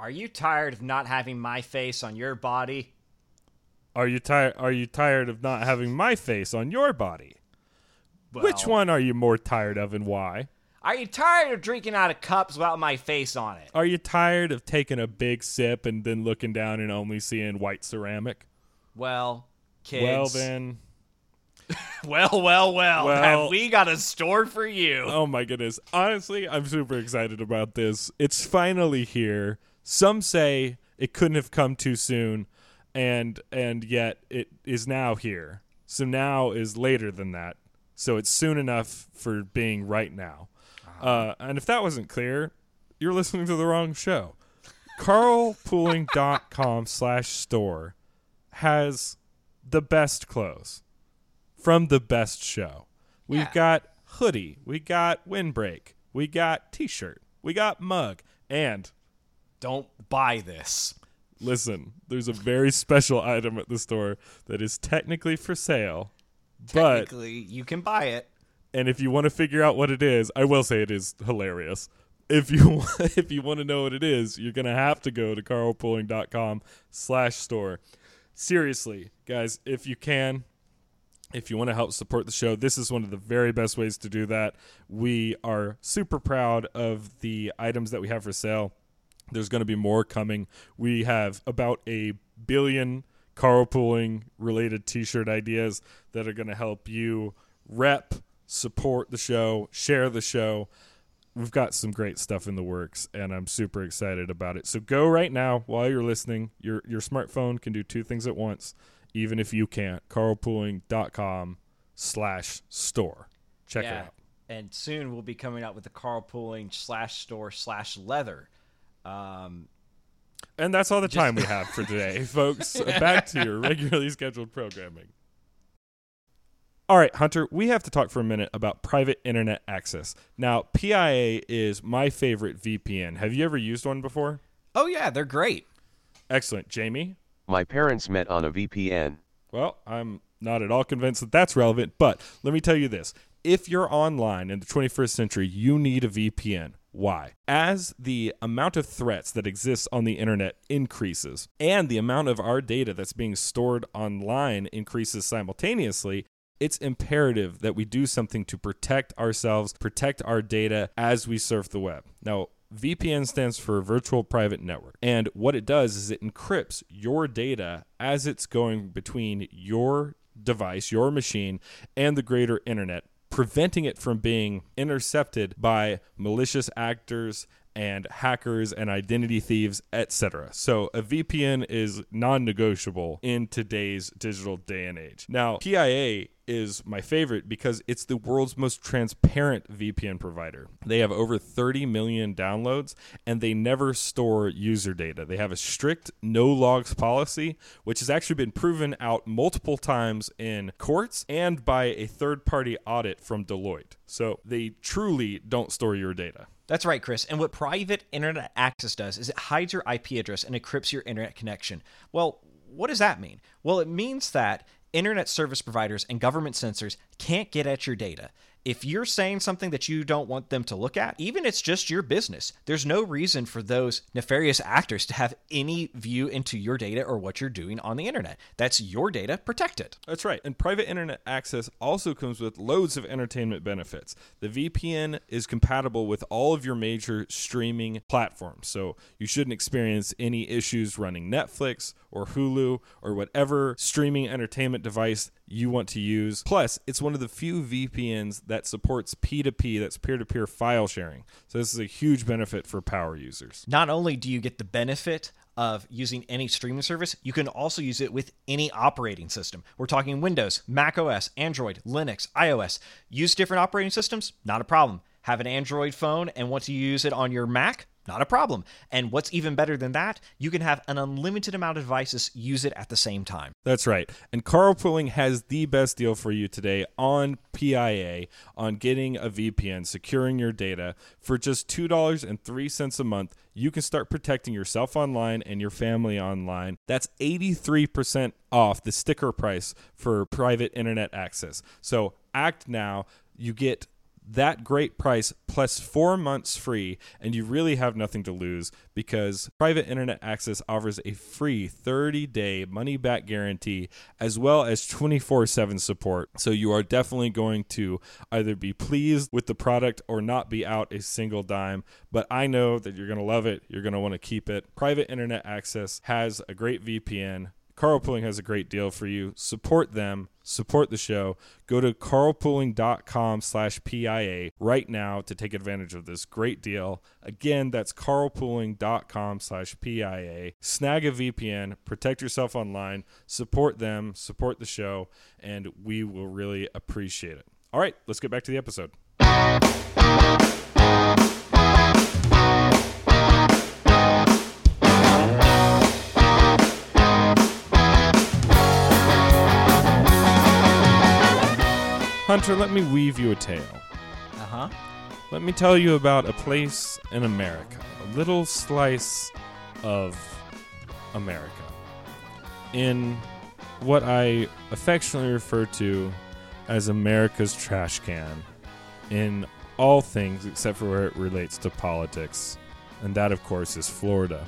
Are you tired of not having my face on your body? Are you tired? Are you tired of not having my face on your body? Which one are you more tired of, and why? Are you tired of drinking out of cups without my face on it? Are you tired of taking a big sip and then looking down and only seeing white ceramic? Well, kids. Well, then. Well, well, well. Well- have we got a store for you? Oh my goodness. Honestly, I'm super excited about this. It's finally here. Some say it couldn't have come too soon and and yet it is now here. So now is later than that. So it's soon enough for being right now. Uh, and if that wasn't clear, you're listening to the wrong show. carlpooling.com slash store has the best clothes from the best show. We've Yeah. got hoodie, we got windbreak, we got t-shirt, we got mug, and Don't buy this. listen, there's a very special item at the store that is technically for sale. But you can buy it. and if you want to figure out what it is, I will say it is hilarious. If you if you want to know what it is, you're gonna have to go to carlpooling.com slash store. Seriously, guys, if you can, if you want to help support the show, this is one of the very best ways to do that. We are super proud of the items that we have for sale. There's going to be more coming. We have about a billion carlpooling related t-shirt ideas that are going to help you rep, support the show, share the show. We've got some great stuff in the works and I'm super excited about it. So go right now while you're listening. Your your smartphone can do two things at once, even if you can't. carlpooling.com slash store. Check it out. And soon we'll be coming out with the carlpooling slash store slash leather. Um, And that's all the time we have for today, folks. Back to your regularly scheduled programming. All right, Hunter, we have to talk for a minute about private internet access. Now, PIA is my favorite VPN. Have you ever used one before? oh yeah, they're great. Excellent. Jamie? My parents met on a VPN. Well, I'm not at all convinced that that's relevant, but let me tell you this. If you're online in the 21st century, you need a VPN. Why? As the amount of threats that exist on the internet increases and the amount of our data that's being stored online increases simultaneously, it's imperative that we do something to protect ourselves, protect our data as we surf the web. Now, VPN stands for Virtual Private Network. And what it does is it encrypts your data as it's going between your device, your machine, and the greater internet, preventing it from being intercepted by malicious actors and hackers and identity thieves, etc. So a VPN is non-negotiable in today's digital day and age. Now, PIA is my favorite because it's the world's most transparent VPN provider. They have over 30 million downloads and they never store user data. They have a strict no logs policy, which has actually been proven out multiple times in courts and by a third party audit from Deloitte. So they truly don't store your data. That's right, Chris. And what private internet access does is it hides your IP address and encrypts your internet connection. Well, what does that mean? Well, it means that internet service providers and government censors can't get at your data. If you're saying something that you don't want them to look at, even it's just your business, there's no reason for those nefarious actors to have any view into your data or what you're doing on the internet. That's your data, protect it. That's right. And private internet access also comes with loads of entertainment benefits. The VPN is compatible with all of your major streaming platforms. So you shouldn't experience any issues running Netflix or Hulu or whatever streaming entertainment device you want to use. Plus, it's one of the few VPNs that supports P2P, that's peer to peer file sharing. So this is a huge benefit for power users. not only do you get the benefit of using any streaming service, you can also use it with any operating system. We're talking Windows, Mac OS, Android, Linux, iOS. Use different operating systems? Not a problem. Have an Android phone and want to use it on your Mac? Not a problem. And what's even better than that, you can have an unlimited amount of devices use it at the same time. That's right. And carlpooling has the best deal for you today on PIA on getting a VPN, securing your data. For just $2.03 a month, you can start protecting yourself online and your family online. That's 83% off the sticker price for private internet access. So act now. You get that great price plus four months free, and you really have nothing to lose because private internet access offers a free 30 day money back guarantee as well as 24 7 support. So you are definitely going to either be pleased with the product or not be out a single dime. But I know that you're going to love it. You're going to want to keep it. Private internet access has a great VPN. Carlpooling has a great deal for you. Support them, support the show. Go to carlpooling.com slash PIA right now to take advantage of this great deal. Again, that's carlpooling.com slash PIA. Snag a VPN, protect yourself online, support them, support the show, and we will really appreciate it. All right, let's get back to the episode. Hunter, let me weave you a tale. Uh huh. Let me tell you about a place in America, a little slice of America. In what I affectionately refer to as America's trash can, in all things except for where it relates to politics. And that, of course, is Florida.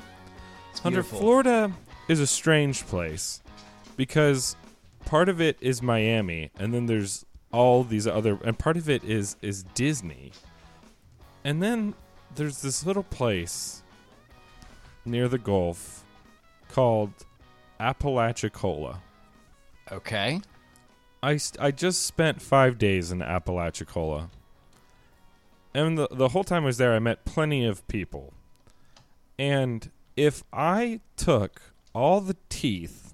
Hunter, beautiful. Florida is a strange place because part of it is Miami, and then there's all these other, and part of it is is Disney, and then there's this little place near the Gulf called Apalachicola. Okay. I, st- I just spent five days in Apalachicola. And the, the whole time I was there, I met plenty of people. And if I took all the teeth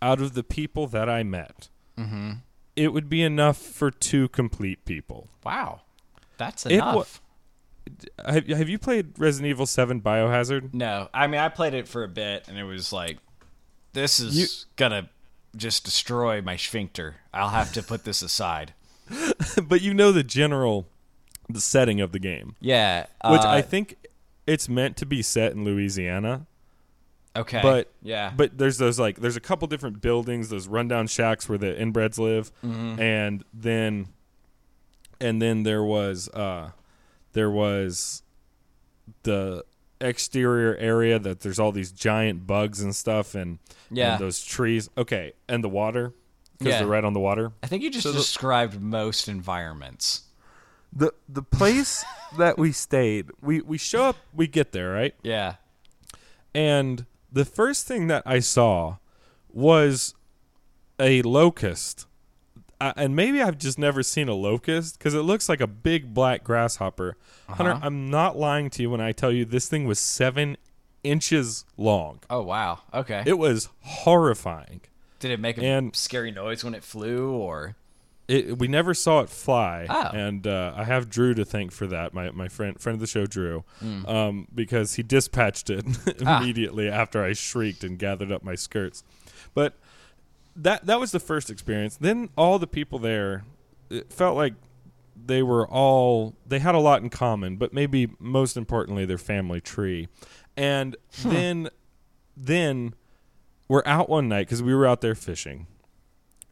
out of the people that I met, Mm-hmm. It would be enough for two complete people. Wow. That's enough. Have, have you played Resident Evil 7 Biohazard? no, I mean I played it for a bit, and it was like, this is You- gonna just destroy my sphincter. I'll have to put this aside. but you know the general the setting of the game, Yeah. which uh, I think it's meant to be set in Louisiana. Okay. but- yeah. But there's those like there's a couple different buildings, those rundown shacks where the inbreds live, Mm-hmm. and then and then there was uh there was the exterior area that there's all these giant bugs and stuff and, Yeah. and those trees. Okay, and the water because Yeah. they're right on the water. I think you just So the- described most environments. The the place that we stayed, we we show up, we get there, right? Yeah. And the first thing that I saw was a locust. Uh, and maybe I've just never seen a locust because it looks like a big black grasshopper. Hunter, Uh-huh. I'm not lying to you when I tell you this thing was seven inches long. Oh wow. Okay. It was horrifying. Did it make a and- scary noise when it flew, or? It, we never saw it fly, Oh. and uh, I have Drew to thank for that. My my friend friend of the show, Drew, Hmm. um, because he dispatched it Ah. immediately after I shrieked and gathered up my skirts. But that that was the first experience. Then all the people there, it felt like they were all they had a lot in common, but maybe most importantly their family tree. And Hmm. then then we're out one night because we were out there fishing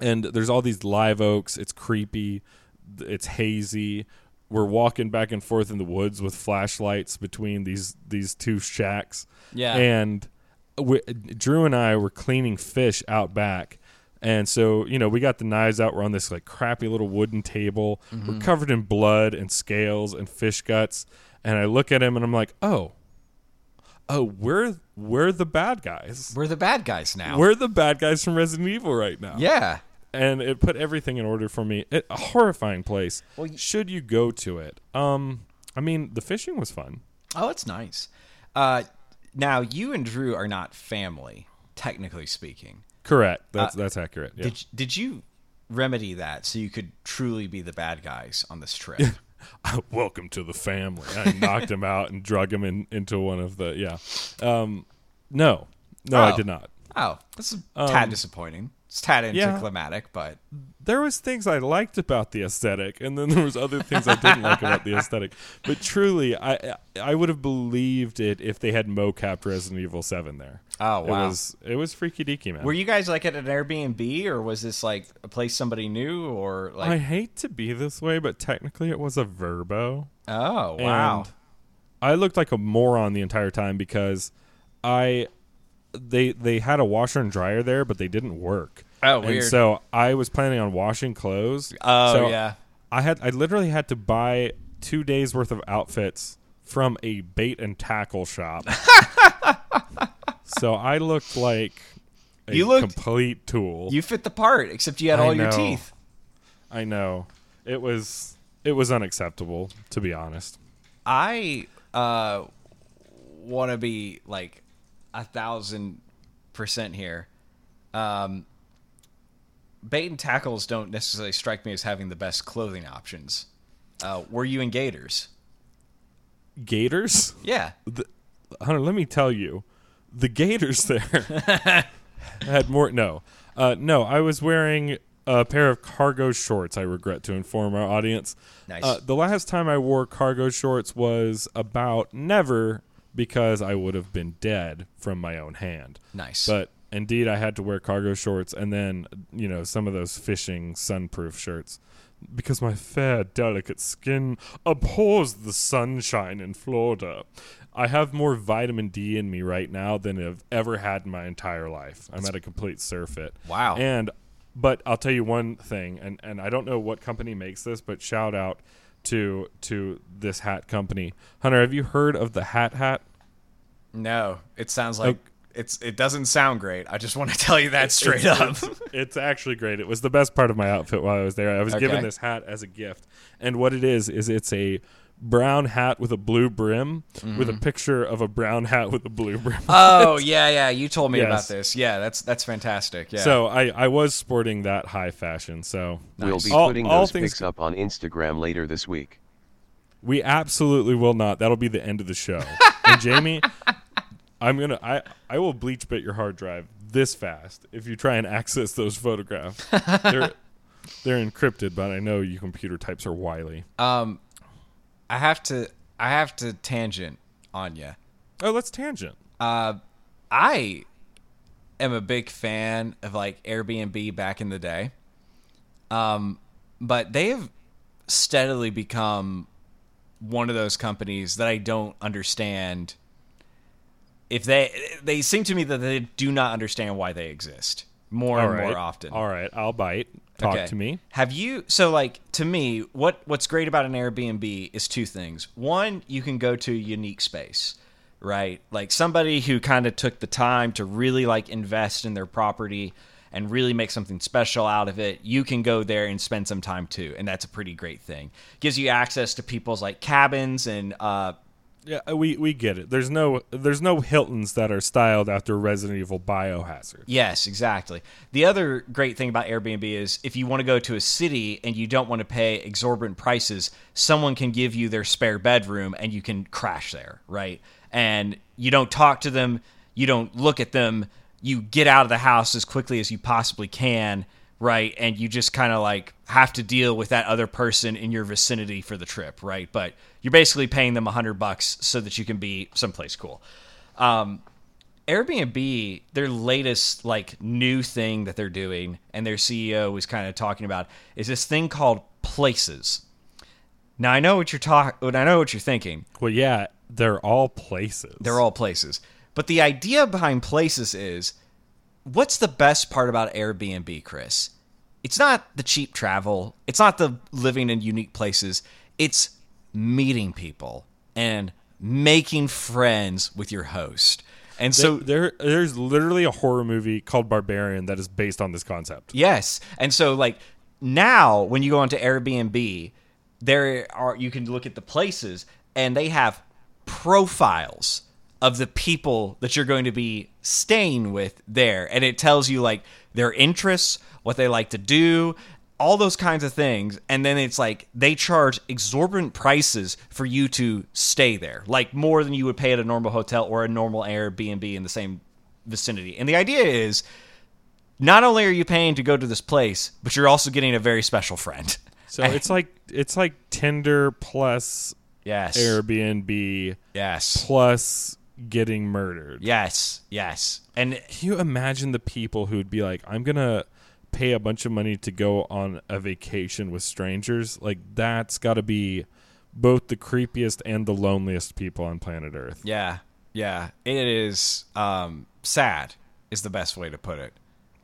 and there's all these live oaks. It's creepy. It's hazy. We're walking back and forth in the woods with flashlights between these these two shacks. Yeah. And we, Drew and I were cleaning fish out back. And so, you know, we got the knives out. We're on this like crappy little wooden table. We're mm-hmm. covered in blood and scales and fish guts. And I look at him and I'm like, "Oh. Oh, we're we're the bad guys. We're the bad guys now. We're the bad guys from Resident Evil right now." yeah. And it put everything in order for me. It, a horrifying place. Well, y- Should you go to it? Um, I mean, the fishing was fun. Oh, it's nice. Uh, now you and Drew are not family, technically speaking. Correct. That's that's accurate. Yeah. Uh, Did did you remedy that so you could truly be the bad guys on this trip? Welcome to the family. I knocked him out and drug him in, into one of the yeah. Um, no, no, I Oh. did not. oh, that's a tad Um, disappointing. It's tad Yeah. anticlimactic, but there was things I liked about the aesthetic, and then there was other things I didn't like about the aesthetic. But truly, I I would have believed it if they had mocapped Resident Evil Seven there. Oh, It wow. was it was freaky deaky, man. were you guys like at an Airbnb or was this like a place somebody knew or like I hate to be this way, but technically it was a Vrbo. Oh, wow. And I looked like a moron the entire time because I they they had a washer and dryer there, but they didn't work. Oh, And weird. so I was planning on washing clothes. Oh, So yeah. I had I literally had to buy two days worth of outfits from a bait and tackle shop. so I looked like a You looked- complete tool. You fit the part except you had I all your teeth. I know. It was it was unacceptable, to be honest. I uh want to be like a thousand percent here. Um, bait and tackles don't necessarily strike me as having the best clothing options. Uh, were you in Gators? Gators? Yeah. the, Hunter, let me tell you, the Gators there had more. No, uh, no, I was wearing a pair of cargo shorts. I regret to inform our audience. Nice. Uh, the last time I wore cargo shorts was about never because I would have been dead from my own hand. Nice. But indeed, I had to wear cargo shorts and then you know some of those fishing sunproof shirts. Because my fair, delicate skin abhors the sunshine in Florida. I have more vitamin D in me right now than I've ever had in my entire life. I'm at a complete surfeit. Wow. And but I'll tell you one thing, and, and I don't know what company makes this, but shout out to to this hat company. Hunter, have you heard of the Hat Hat? no, it sounds oh. like Oh. it's. It doesn't sound great. I just want to tell you that straight it's, up. It's, it's actually great. It was the best part of my outfit while I was there. I was given this hat as a gift, and what it is is it's a brown hat with a blue brim with a picture of a brown hat with a blue brim. Mm-hmm. oh yeah, yeah. You told me Yes. about this. Yeah, that's that's fantastic. Yeah. So I, I was sporting that high fashion. So We'll be All- putting all those things- pics up on Instagram later this week. we absolutely will not. That'll be the end of the show. and Jamie, I'm gonna I I will bleach bit your hard drive this fast if you try and access those photographs. they're they're encrypted, but I know you computer types are wily. um, I have to I have to tangent on you. Oh, let's tangent. Uh, I am a big fan of like Airbnb back in the day. Um, but they have steadily become one of those companies that I don't understand. If they they seem to me that they do not understand why they exist more All and right. more often. All right, I'll bite. Talk Okay. to me. Have you so like to me, what what's great about an Airbnb is two things. One, you can go to a unique space, right? Like somebody who kind of took the time to really like invest in their property and really make something special out of it. You can go there and spend some time too, and that's a pretty great thing. Gives you access to people's like cabins and uh Yeah, uh, we we get it. There's no there's no Hiltons that are styled after Resident Evil Biohazard. Yes, exactly. The other great thing about Airbnb is if you want to go to a city and you don't want to pay exorbitant prices, someone can give you their spare bedroom and you can crash there, right? And you don't talk to them, you don't look at them, you get out of the house as quickly as you possibly can, right? And you just kind of like have to deal with that other person in your vicinity for the trip, right? But you're basically paying them a hundred bucks so that you can be someplace cool. Um, Airbnb, their latest like new thing that they're doing, and their CEO was kind of talking about, is this thing called Places. Now I know what you're talking. I know what you're thinking. Well, yeah, they're all places. They're all places, but the idea behind Places is, what's the best part about Airbnb, Chris? It's not the cheap travel. It's not the living in unique places. It's meeting people and making friends with your host. And so so there there's literally a horror movie called Barbarian that is based on this concept. Yes. And so like now when you go onto Airbnb, there are you can look at the places and they have profiles of the people that you're going to be staying with there and it tells you like their interests, what they like to do, all those kinds of things and then it's like they charge exorbitant prices for you to stay there like more than you would pay at a normal hotel or a normal airbnb in the same vicinity and the idea is not only are you paying to go to this place, but you're also getting a very special friend. So it's like it's like Tinder plus Yes. Airbnb Yes. plus getting murdered. Yes. Yes. And Can you imagine the people who'd be like, I'm gonna pay a bunch of money to go on a vacation with strangers? Like that's got to be both the creepiest and the loneliest people on planet Earth. yeah, yeah, it is um, sad. Is the best way to put it.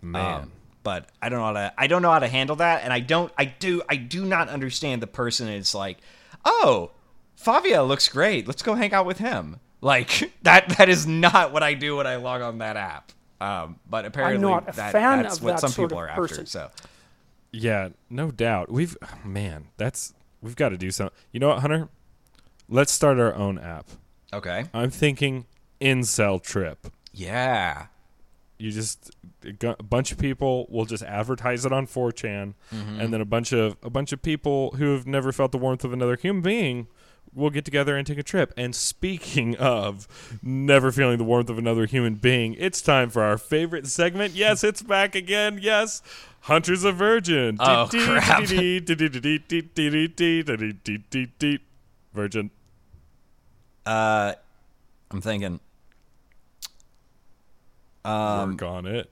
Man, Um, but I don't know how to I don't know how to handle that, and I don't I do I do not understand the person It's like, oh, Favia looks great. Let's go hang out with him. Like that that is not what I do when I log on that app. Um, but apparently not a that, fan that's of what that some sort people of are person. after. So yeah, no doubt. We've man, that's we've got to do something. You know what, Hunter? Let's start our own app. okay, I'm thinking incel trip. yeah, you just a a bunch of people will just advertise it on 4chan and then a bunch of a bunch of people who have never felt the warmth of another human being will get together and take a trip and speaking of never feeling the warmth of another human being it's time for our favorite segment yes it's back again yes hunter's a virgin Oh, crap. virgin uh, I'm thinking. Um, work on it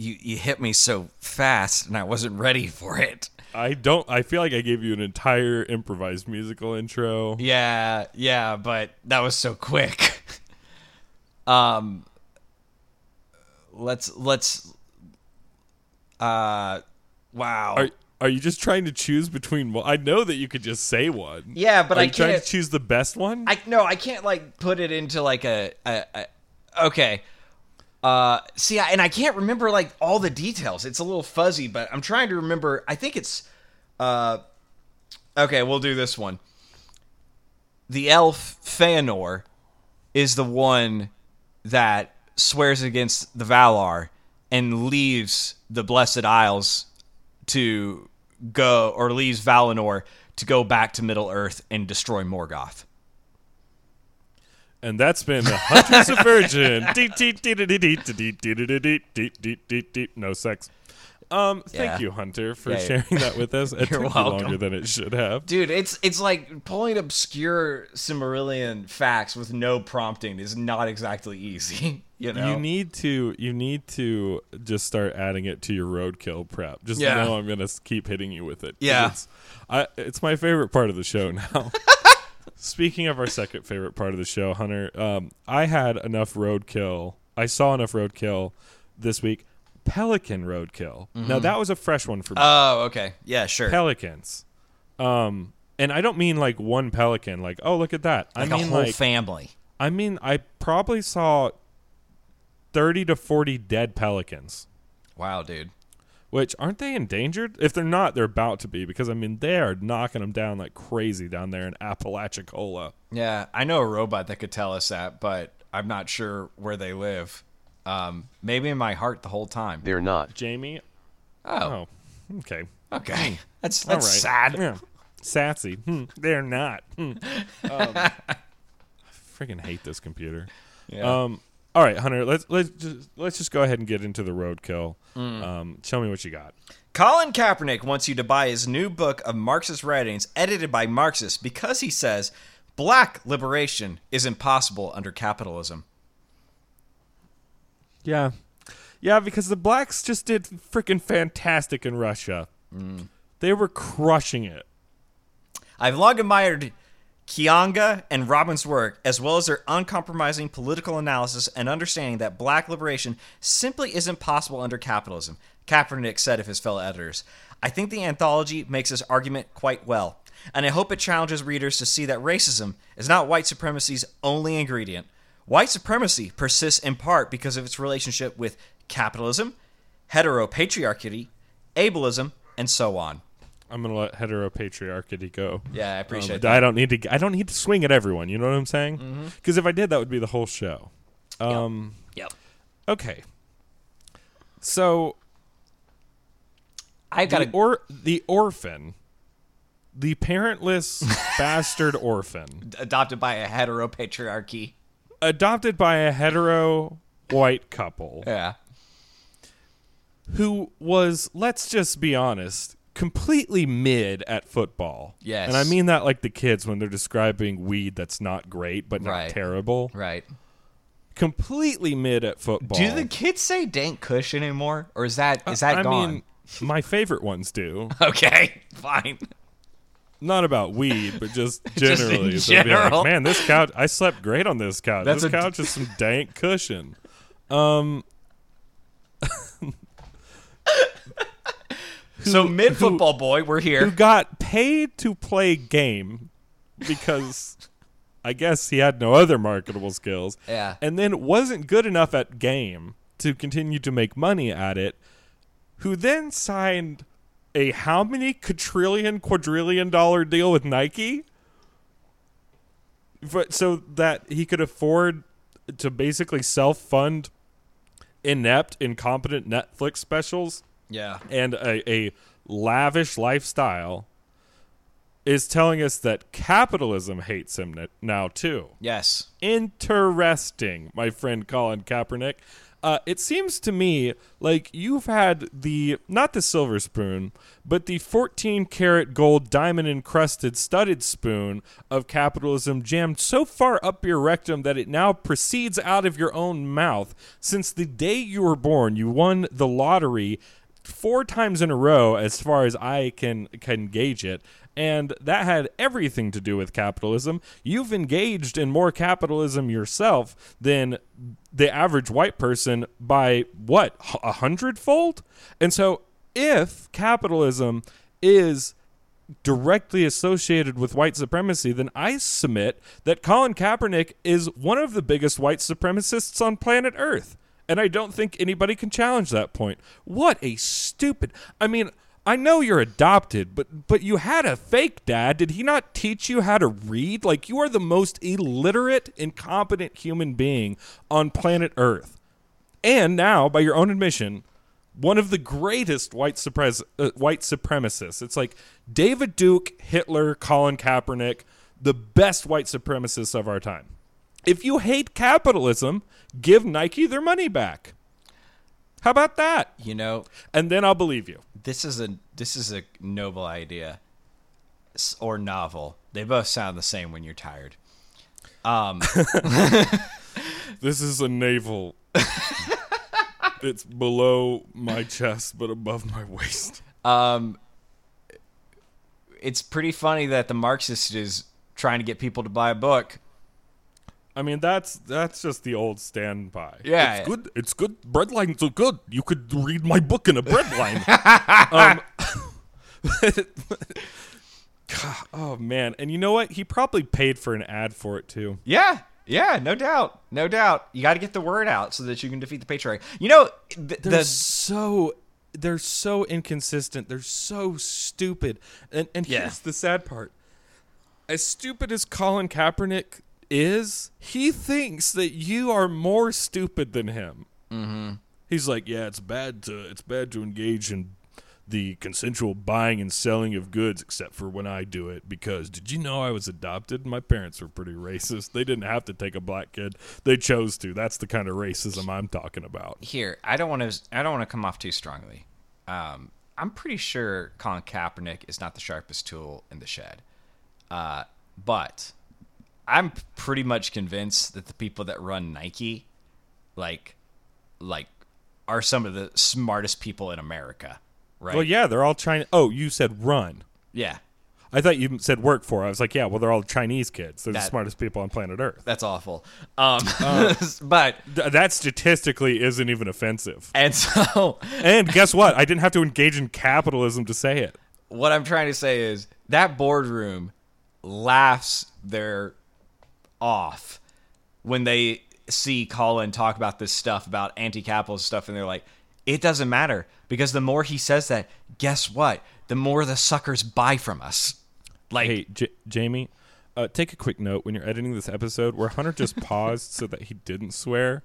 you you hit me so fast, and I wasn't ready for it. I don't. I feel like I gave you an entire improvised musical intro. Yeah, yeah, but that was so quick. um let's let's uh wow. Are Are you just trying to choose between? Well, I know that you could just say one. yeah, but Are I you trying can't to choose the best one? I no, I can't like put it into like a, a, a okay. Uh see, I, and I can't remember like all the details. It's a little fuzzy, but I'm trying to remember. I think it's uh okay, we'll do this one. The elf Feanor is the one that swears against the Valar and leaves the Blessed Isles to go or leaves Valinor to go back to Middle Earth and destroy Morgoth. And that's been the Hunters of Virgin. no sex. Um, thank Yeah. you, Hunter, for Yeah. sharing that with us. It You're took welcome. longer than it should have. Dude, it's it's like pulling obscure Silmarillion facts with no prompting is not exactly easy. You know, You need to you need to just start adding it to your roadkill prep. Just Yeah. know I'm gonna keep hitting you with it. Yeah. it's, I, it's my favorite part of the show now. Speaking of our second favorite part of the show, Hunter, um, I had enough roadkill. I saw enough roadkill this week. Pelican roadkill. Now that was a fresh one for me. Oh, okay. Yeah, sure. Pelicans. Um, and I don't mean like one pelican. Like, oh, look at that. like I mean a whole like family. I mean, I probably saw 30 to 40 dead pelicans, Wow, dude. Which aren't they endangered? If they're not, they're about to be because I mean, they are knocking them down like crazy down there in Apalachicola. Yeah, I know a robot that could tell us that, but I'm not sure where they live. Um, maybe in my heart the whole time. They're not. Jamie? Oh, Oh, okay. okay. That's All that's right. sad. Yeah. Sassy. Hmm, they're not. Hmm. Um, I freaking hate this computer. Yeah. Um, all right, Hunter. Let's let's just let's just go ahead and get into the roadkill. Mm. Um, show me what you got. Colin Kaepernick wants you to buy his new book of Marxist writings edited by Marxists because he says black liberation is impossible under capitalism. Yeah. Yeah, because the blacks just did freaking fantastic in Russia. They were crushing it. I've long admired Keeanga and Robin's work, as well as their uncompromising political analysis and understanding that black liberation simply isn't possible under capitalism, Kaepernick said of his fellow editors. I think the anthology makes this argument quite well, and I hope it challenges readers to see that racism is not white supremacy's only ingredient. White supremacy persists in part because of its relationship with capitalism, heteropatriarchy, ableism, and so on. I'm gonna let heteropatriarchy go. Yeah, I appreciate Um, that. I don't need to. I don't need to swing at everyone. You know what I'm saying? Because if I did, that would be the whole show. Um, Yep. Okay. So I've got the a or the orphan, the parentless bastard orphan, adopted by a heteropatriarchy. adopted by a hetero white couple. Yeah. who was, let's just be honest, completely mid at football. Yes. And I mean that like the kids when they're describing weed that's not great but not Right. terrible. Right. Completely mid at football. Do the kids say dank kush anymore? Or is that is that I gone? mean, my favorite ones do. okay, fine. Not about weed, but just Just in generally. They'll be like, general. Man, this couch. I slept great on this couch. That's this a- couch is some dank cushion. Um, so mid football boy, we're here. who got paid to play game because I guess he had no other marketable skills. Yeah. And then wasn't good enough at game to continue to make money at it. Who then signed a how many quadrillion quadrillion dollar deal with Nike? But so that he could afford to basically self fund inept, incompetent Netflix specials Yeah. and a, a lavish lifestyle is telling us that capitalism hates him now too. Yes. Interesting, my friend Colin Kaepernick. Uh, it seems to me like you've had the not the silver spoon, but the 14 karat gold diamond encrusted studded spoon of capitalism jammed so far up your rectum that it now proceeds out of your own mouth. Since the day you were born, you won the lottery four times in a row as far as I can can gauge it. And that had everything to do with capitalism. You've engaged in more capitalism yourself than the average white person by what a hundredfold? And so if capitalism is directly associated with white supremacy, then I submit that Colin Kaepernick is one of the biggest white supremacists on planet Earth. And I don't think anybody can challenge that point. What a stupid. I mean, I know you're adopted, but but you had a fake dad. Did he not teach you how to read? Like you are the most illiterate, incompetent human being on planet Earth. And now, by your own admission, one of the greatest white suppress- uh, white supremacists. It's like David Duke, Hitler, Colin Kaepernick, the best white supremacists of our time. If you hate capitalism, give Nike their money back. How about that? You know, And then I'll believe you. this is a this is a noble idea or novel. They both sound the same when you're tired. Um, This is a navel. it's below my chest but above my waist. um, it's pretty funny that the Marxist is trying to get people to buy a book. I mean that's that's just the old standby. Yeah. it's good. It's good. Bread lines are good. You could read my book in a breadline. um, God, oh man, and you know what? He probably paid for an ad for it too. Yeah, yeah, no doubt, no doubt. You got to get the word out so that you can defeat the patriarchy. You know, th- They're the so they're so inconsistent. They're so stupid. And and Yeah. here's the sad part. As stupid as Colin Kaepernick is, he thinks that you are more stupid than him. Mm-hmm. He's like, yeah, it's bad to it's bad to engage in the consensual buying and selling of goods, except for when I do it. Because did you know I was adopted? My parents were pretty racist. They didn't have to take a black kid; they chose to. That's the kind of racism I'm talking about. here, I don't want to. I don't want to come off too strongly. Um, I'm pretty sure Colin Kaepernick is not the sharpest tool in the shed, uh, but I'm pretty much convinced that the people that run Nike, like, like, are some of the smartest people in America. Right? Well, yeah, they're all China. Oh, you said run. yeah. I thought you said work for. I was like, yeah, well, they're all Chinese kids. They're the smartest people on planet Earth. That's awful. Um, but Th- that statistically isn't even offensive. and so And guess what? I didn't have to engage in capitalism to say it. what I'm trying to say is that boardroom laughs their off when they see Colin talk about this stuff about anti-capitalist stuff, and they're like, "It doesn't matter because the more he says that, guess what? The more the suckers buy from us." Like, Hey, J- Jamie, uh, take a quick note when you're editing this episode where Hunter just paused so that he didn't swear.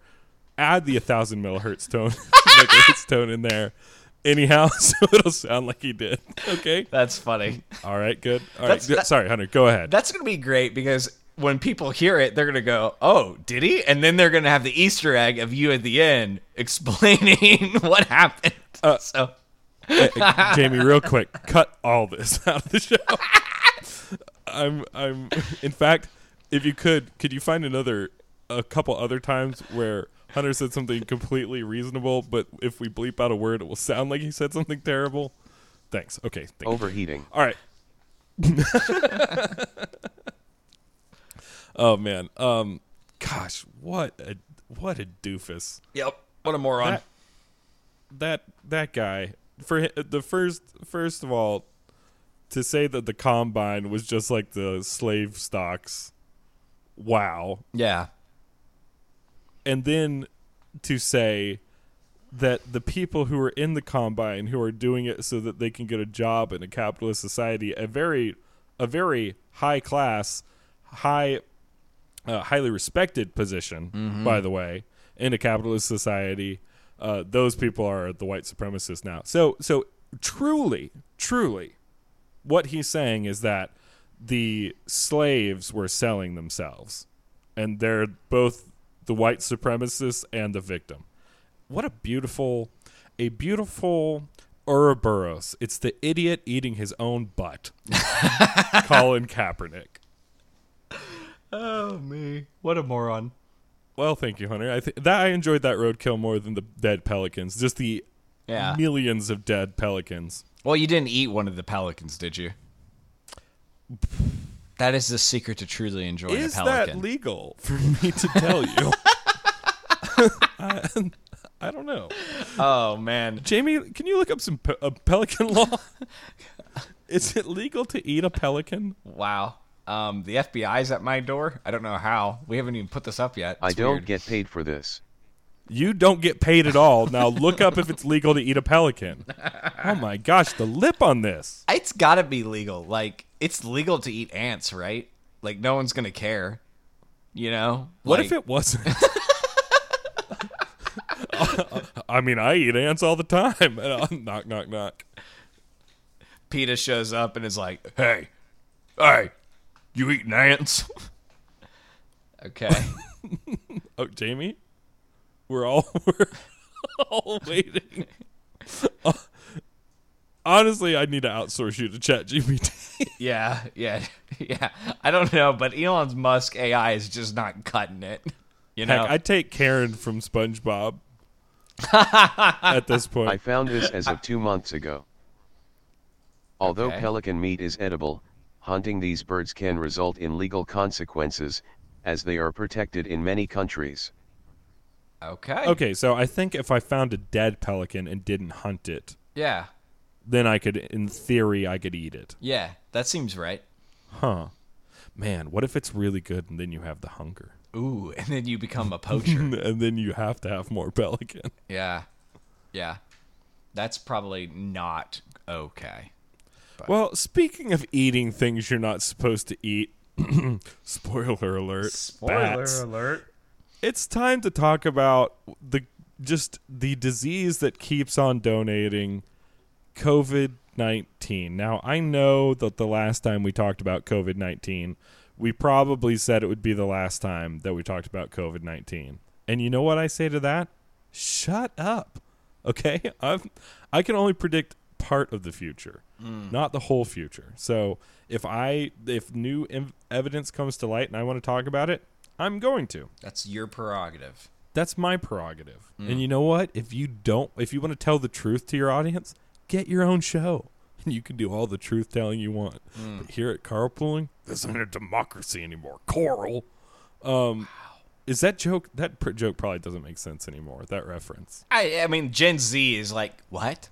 Add the 1,000 millihertz tone, megahertz tone in there. Anyhow, so it'll sound like he did. Okay. that's funny. All right. Good. All right. Good. that- Sorry, Hunter. Go ahead. That's gonna be great because when people hear it, they're gonna go, "Oh, did he?" And then they're gonna have the Easter egg of you at the end explaining what happened. Uh, so Hey, Jamie, real quick, cut all this out of the show. I'm, I'm. In fact, if you could, could you find another, a couple other times where Hunter said something completely reasonable, but if we bleep out a word, it will sound like he said something terrible. Thanks. Okay. Thank you. Overheating. All right. Oh man. Um. Gosh, what a what a doofus. yep, what a moron. That that that guy for the first first of all to say that the combine was just like the slave stocks. Wow. yeah, And then to say that the people who are in the combine who are doing it so that they can get a job in a capitalist society, a very a very high class, high uh, highly respected position, by the way, in a capitalist society. Uh, those people are the white supremacists now. So, so truly, truly, what he's saying is that the slaves were selling themselves, and they're both the white supremacists and the victim. What a beautiful, a beautiful Ouroboros. It's the idiot eating his own butt. Colin Kaepernick. Oh me, what a moron. Well, thank you, Hunter. I th- that I enjoyed that roadkill more than the dead pelicans. Just the Yeah. millions of dead pelicans. Well, you didn't eat one of the pelicans, did you? That is the secret to truly enjoying Is a pelican. that legal for me to tell you? I, I don't know. oh man, Jamie, can you look up some pe- uh, pelican law? Is it legal to eat a pelican? wow. Um, the FBI's at my door. I don't know how. We haven't even put this up yet. I don't weird. get paid for this. You don't get paid at all. Now look up if it's legal to eat a pelican. Oh my gosh, the lip on this. It's got to be legal. Like it's legal to eat ants, right? Like no one's gonna care. You know? What Like, if it wasn't? I mean, I eat ants all the time. Knock, knock, knock. PETA shows up and is like, "Hey, hey, you eating ants?" okay. Oh, Jamie, we're all we're all waiting. Uh, honestly, I need to outsource you to Chat GPT. yeah, yeah, yeah. I don't know, but Elon Musk AI is just not cutting it. You know? Heck, I'd take Karen from SpongeBob at this point, I found this as of two months ago. Although Okay. pelican meat is edible, hunting these birds can result in legal consequences, as they are protected in many countries. okay. Okay, so I think if I found a dead pelican and didn't hunt it, Yeah. then I could, in theory, I could eat it. Yeah. That seems right. Huh. Man, what if it's really good and then you have the hunger? Ooh, and then you become a poacher. and then you have to have more pelican. yeah. Yeah. That's probably not okay. Well, speaking of eating things you're not supposed to eat, spoiler alert. bats. alert. It's time to talk about the just the disease that keeps on donating COVID 19. Now, I know that the last time we talked about COVID 19, we probably said it would be the last time that we talked about COVID 19. And you know what I say to that? Shut up. Okay? I've, I can only predict part of the future, mm. not the whole future. So if I if new ev- evidence comes to light and I want to talk about it, I'm going to. That's your prerogative. That's my prerogative. And mm. you know what? If you don't, if you want to tell the truth to your audience, get your own show. And you can do all the truth telling you want. Mm. But here at Carlpooling, this ain't a democracy anymore. Coral. Um, is that joke? That pr- joke probably doesn't make sense anymore. That reference. I I mean Gen Z is like, "What?"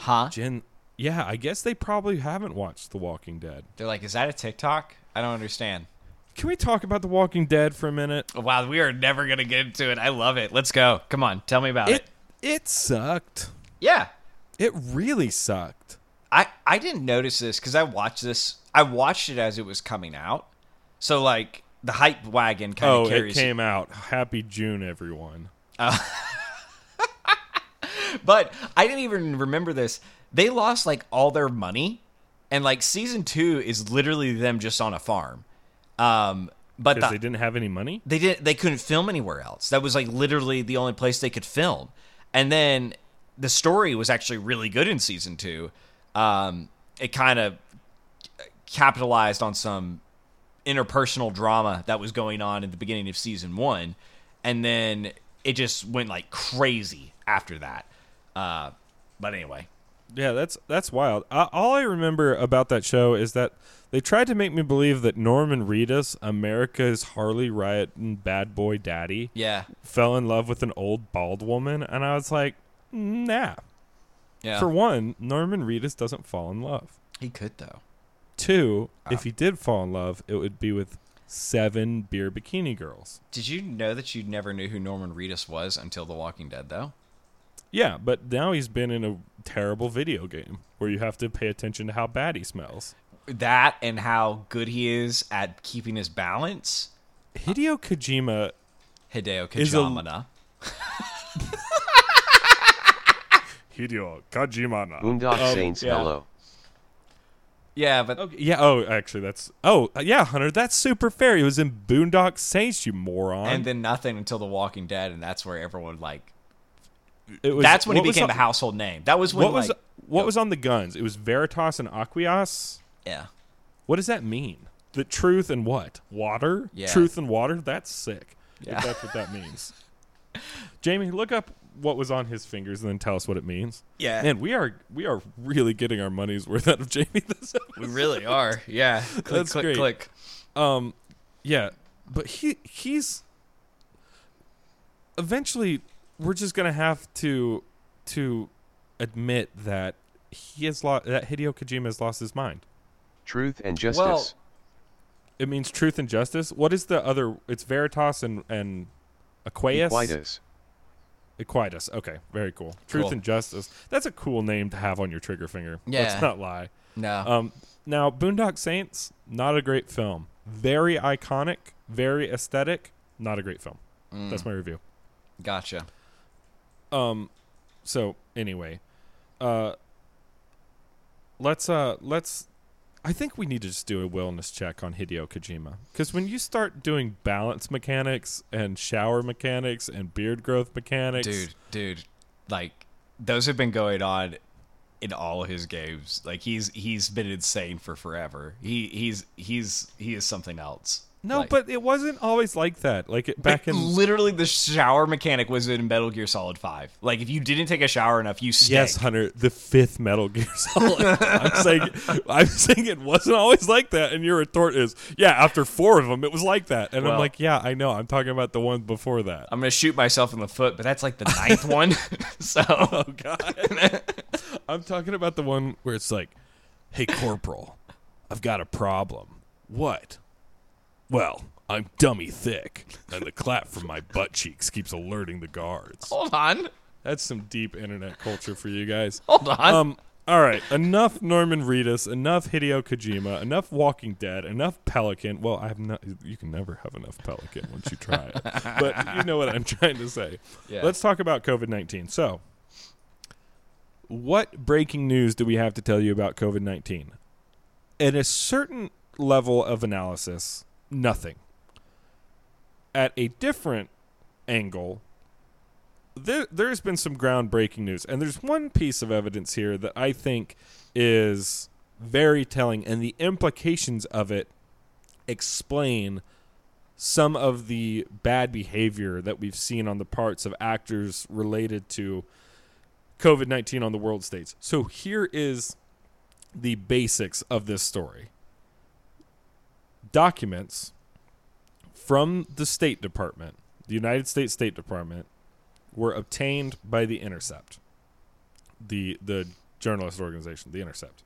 Huh? Jen, yeah, I guess they probably haven't watched The Walking Dead. They're like, "Is that a TikTok?" I don't understand. Can we talk about The Walking Dead for a minute? Wow, we are never going to get into it. I love it. Let's go. Come on, tell me about it. It it sucked. Yeah. It really sucked. I I didn't notice this cuz I watched this I watched it as it was coming out. So like the hype wagon kind Oh, of it carries came out. Happy June, everyone. Uh, But I didn't even remember this. They lost like all their money, and like season two is literally them just on a farm. Um, but the- they didn't have any money? they didn't. They couldn't film anywhere else. That was like literally the only place they could film. And then the story was actually really good in season two. Um, it kind of capitalized on some interpersonal drama that was going on at the beginning of season one, and then it just went like crazy after that. Uh, but anyway, Yeah, that's that's wild. Uh, all I remember about that show is that they tried to make me believe that Norman Reedus, America's Harley Riot and bad boy daddy, yeah, fell in love with an old bald woman, and I was like, nah. yeah, For one, Norman Reedus doesn't fall in love. he could though. Two, if he did fall in love, it would be with seven beer bikini girls. Did you know that you never knew who Norman Reedus was until The Walking Dead, though? Yeah, but now he's been in a terrible video game where you have to pay attention to how bad he smells. That and how good he is at keeping his balance. Hideo Kojima Hideo Is a- Kojima. Hideo Kojima. Boondock Um, Saints, yeah. hello. Yeah, but Okay, yeah. Oh, actually, that's. Oh, uh, yeah, Hunter. That's super fair. He was in Boondock Saints, you moron. and then nothing until The Walking Dead, and that's where everyone like. Was, that's when he was became on- a household name. That was when What was like, what was on the guns? It was Veritas and Aquias. yeah. What does that mean? The truth and what? Water? Yeah. Truth and water? That's sick. Yeah. If that's what that means. Jamie, look up what was on his fingers and then tell us what it means. Yeah. Man, we are we are really getting our money's worth out of Jamie this episode. We really are. Yeah. Click, That's click, great. click. Um, yeah, but he he's eventually we're just gonna have to to admit that he has lost that Hideo Kojima has lost his mind. Truth and justice. Well, It means truth and justice. What is the other? It's Veritas and and Aquarius. Equitas. Equitas. Okay, very cool. Truth Cool. and justice. That's a cool name to have on your trigger finger. Yeah. Let's not lie. No. Um, now, Boondock Saints, not a great film. Very iconic, very aesthetic. Not a great film. Mm. That's my review. gotcha. Um, so anyway, uh, let's uh, let's. I think we need to just do a wellness check on Hideo Kojima because when you start doing balance mechanics and shower mechanics and beard growth mechanics, Dude, dude. Like those have been going on in all his games. Like he's he's been insane for forever. He he's he's he is something else. No, Like- but it wasn't always like that. Like it, back Like, in literally the shower mechanic was in Metal Gear Solid 5. Like if you didn't take a shower enough, you stank. Yes, Hunter, the fifth Metal Gear Solid. I'm saying, I'm saying it wasn't always like that, and your retort is, yeah, after four of them, it was like that, and I'm like, yeah, I know. I'm talking about the one before that. I'm gonna shoot myself in the foot, but that's like the ninth one. so Oh God, I'm talking about the one where it's like, hey, Corporal, I've got a problem. What? Well, I'm dummy thick, and the clap from my butt cheeks keeps alerting the guards. hold on, That's some deep internet culture for you guys. hold on. Um. All right. Enough Norman Reedus. Enough Hideo Kojima. Enough Walking Dead. Enough Pelican. Well, I have not. You can never have enough Pelican once you try it. but you know what I'm trying to say. Yeah. Let's talk about COVID 19. So, what breaking news do we have to tell you about COVID 19? At a certain level of analysis, nothing. At a different angle, there, there's been some groundbreaking news, and there's one piece of evidence here that I think is very telling, and the implications of it explain some of the bad behavior that we've seen on the parts of actors related to COVID 19 on the world stage. So here is the basics of this story documents from the State Department, the United States State Department, were obtained by the Intercept, the the journalist organization, the Intercept.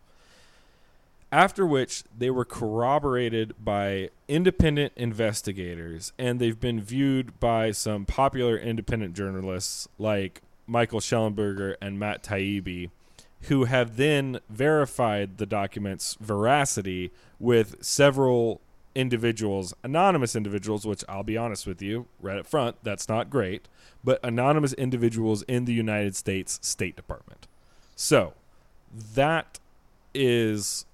After which they were corroborated by independent investigators, and they've been viewed by some popular independent journalists like Michael Shellenberger and Matt Taibbi, who have then verified the documents' veracity with several individuals, anonymous individuals, which I'll be honest with you, right up front, that's not great, but anonymous individuals in the United States State Department. So that is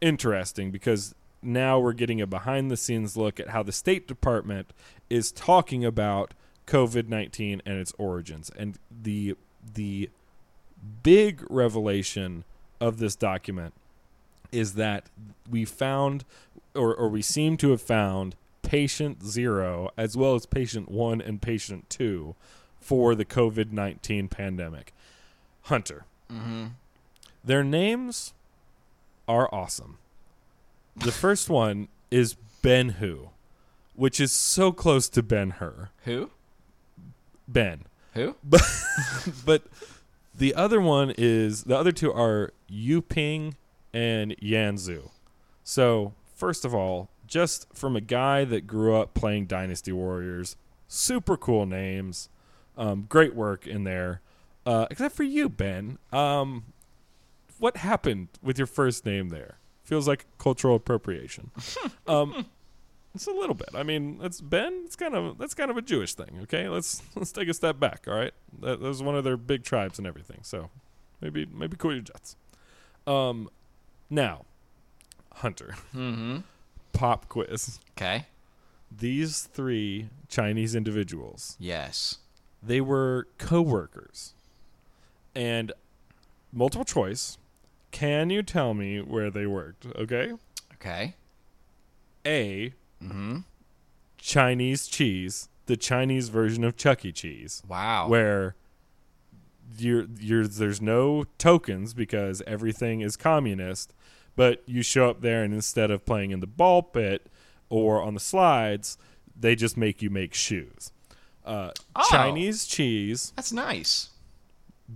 interesting because now we're getting a behind the scenes look at how the State Department is talking about COVID 19 and its origins and the the big revelation of this document is that we found, or, or we seem to have found, patient zero as well as patient one and patient two for the COVID 19 pandemic. Hunter. Mm-hmm. Their names are awesome. The first one is Ben Hu, which is so close to Ben Hur. Who? Ben. Who? But but the other one is the other two are Yu Ping and Yan Zhu. So first of all, just from a guy that grew up playing Dynasty Warriors, super cool names, um, great work in there. Uh, except for you, Ben. Um, what happened with your first name there? Feels like cultural appropriation. um, it's a little bit. I mean, it's Ben. It's kind of that's kind of a Jewish thing. Okay, let's let's take a step back. All right, that, that was one of their big tribes and everything. So maybe maybe cool your jets. Um, now, Hunter, Mm-hmm. pop quiz. Okay. These three Chinese individuals, Yes. they were co-workers, and multiple choice. Can you tell me where they worked? Okay. Okay. A. Mm-hmm. Chinese cheese, the Chinese version of Chuck E. Cheese. Wow. where you're, you're there's no tokens because everything is communist, but you show up there and instead of playing in the ball pit or on the slides, they just make you make shoes. Uh, Oh. Chinese cheese. That's nice.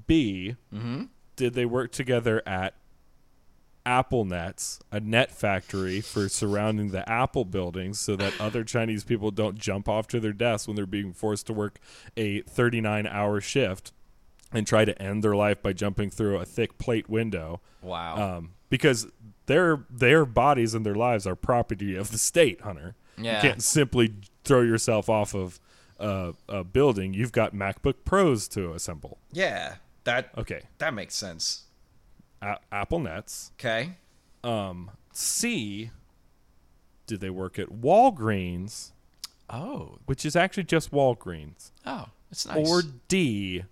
B. Mm-hmm. Did they work together at Apple Nets, a net factory for surrounding the Apple buildings so that other Chinese people don't jump off to their desks when they're being forced to work a 39 hour shift and try to end their life by jumping through a thick plate window Wow. um, because their their bodies and their lives are property of the state, Hunter. Yeah. You can't simply throw yourself off of uh, a building. You've got MacBook Pros to assemble. yeah. That Okay, that makes sense. A- Apple Nets. Okay. Um, C. Did they work at Walgreens, Oh. which is actually just Walgreens, Oh. it's nice. or D.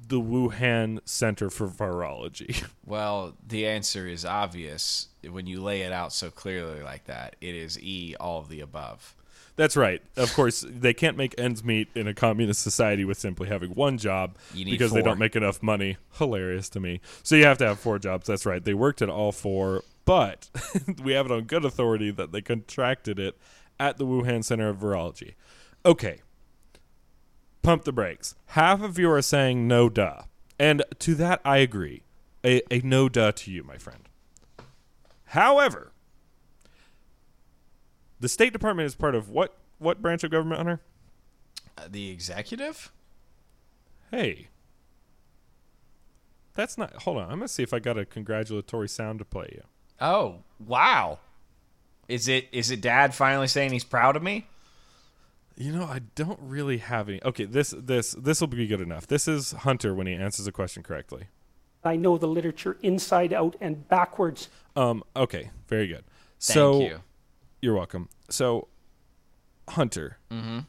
The Wuhan Center for Virology. well, the answer is obvious when you lay it out so clearly like that. It is E, all of the above. That's right. Of course, they can't make ends meet in a communist society with simply having one job because they don't make enough money. Hilarious to me. So you have to have four jobs. That's right. They worked at all four, but we have it on good authority that they contracted it at the Wuhan Center of Virology. Okay. Pump the brakes. Half of you are saying no duh. And to that I agree. A, a no duh to you, my friend. However, the State Department is part of what what branch of government, Hunter? Uh, the executive? Hey. That's not hold on, I'm gonna see if I got a congratulatory sound to play you. Oh, wow. Is it is it dad finally saying he's proud of me? You know, I don't really have any okay, this this this will be good enough. This is Hunter when he answers a question correctly. I know the literature inside out and backwards. Um, okay, very good. Thank so you. You're welcome. So, Hunter. Mm-hmm.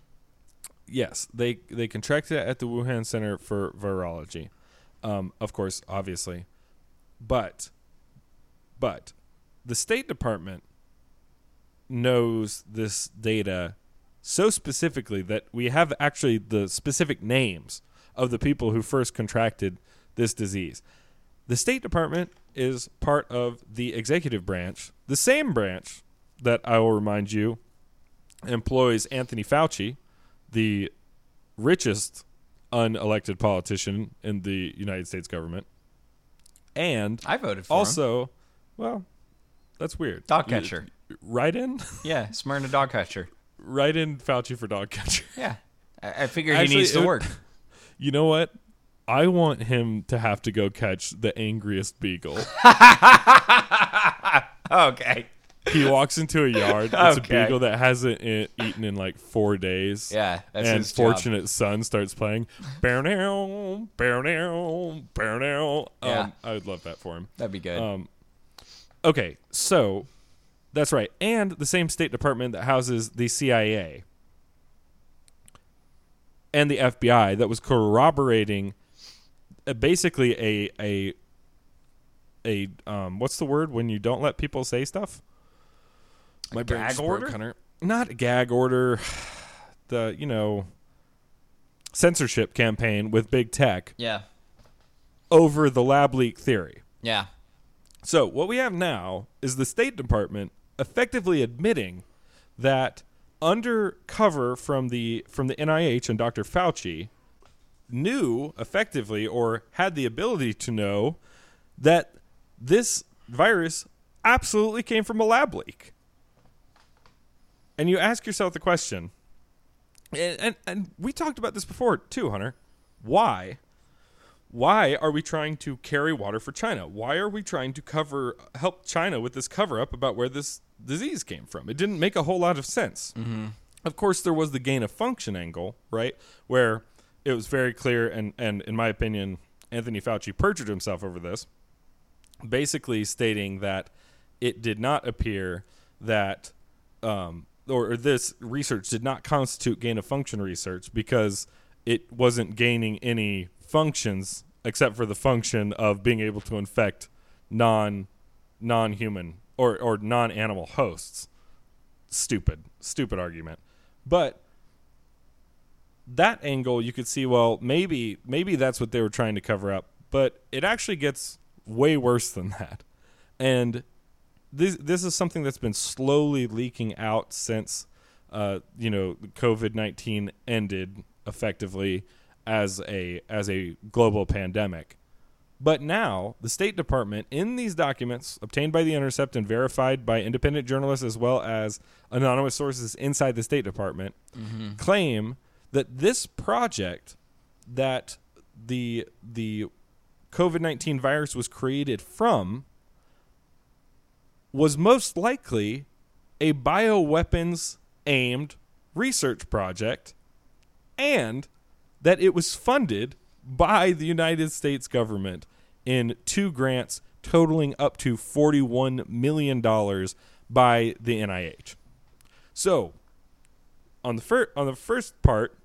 Yes, they they contracted it at the Wuhan Center for Virology, um, of course, obviously, but but the State Department knows this data so specifically that we have actually the specific names of the people who first contracted this disease. The State Department is part of the executive branch, the same branch that I will remind you employs Anthony Fauci, the richest unelected politician in the United States government. And I voted for him. also, well, that's weird. Dog catcher. Right in, Yeah, Smyrna dog catcher. Right in Fauci for dog catcher. Yeah. I, I figure Actually, he needs to it- work. You know what? I want him to have to go catch the angriest beagle. okay. he walks into a yard. It's a beagle that hasn't e- eaten in like four days. Yeah, that's and his job. Fortunate Son starts playing. Bow now, bow now, bow now. Yeah. Um, I would love that for him. That'd be good. Um, okay, so that's right, and the same State Department that houses the CIA and the FBI that was corroborating uh, basically a a a um what's the word when you don't let people say stuff? My gag order? Hunter. Not a gag order. The you know censorship campaign with big tech Yeah. over the lab leak theory. Yeah. So what we have now is the State Department effectively admitting that under cover from the from the NIH and Dr. Fauci knew effectively or had the ability to know that this virus absolutely came from a lab leak. And you ask yourself the question, and, and, and we talked about this before too, Hunter. Why? Why are we trying to carry water for China? Why are we trying to cover help China with this cover up about where this disease came from? It didn't make a whole lot of sense. Of course, there was the gain of function angle, right, where it was very clear, and and in my opinion, Anthony Fauci perjured himself over this, basically stating that it did not appear that um, or, or this research did not constitute gain of function research because it wasn't gaining any functions except for the function of being able to infect non non human or, or non animal hosts. Stupid, stupid argument. But that angle you could see well maybe maybe that's what they were trying to cover up but it actually gets way worse than that and this this is something that's been slowly leaking out since uh, you know COVID nineteen ended effectively as a as a global pandemic. But now the State Department, in these documents obtained by the Intercept and verified by independent journalists as well as anonymous sources inside the State Department, mm-hmm. claim that this project that the the COVID nineteen virus was created from was most likely a bioweapons aimed research project and that it was funded by the United States government in two grants totaling up to $41 million by the NIH. So, on the fir- on the first part,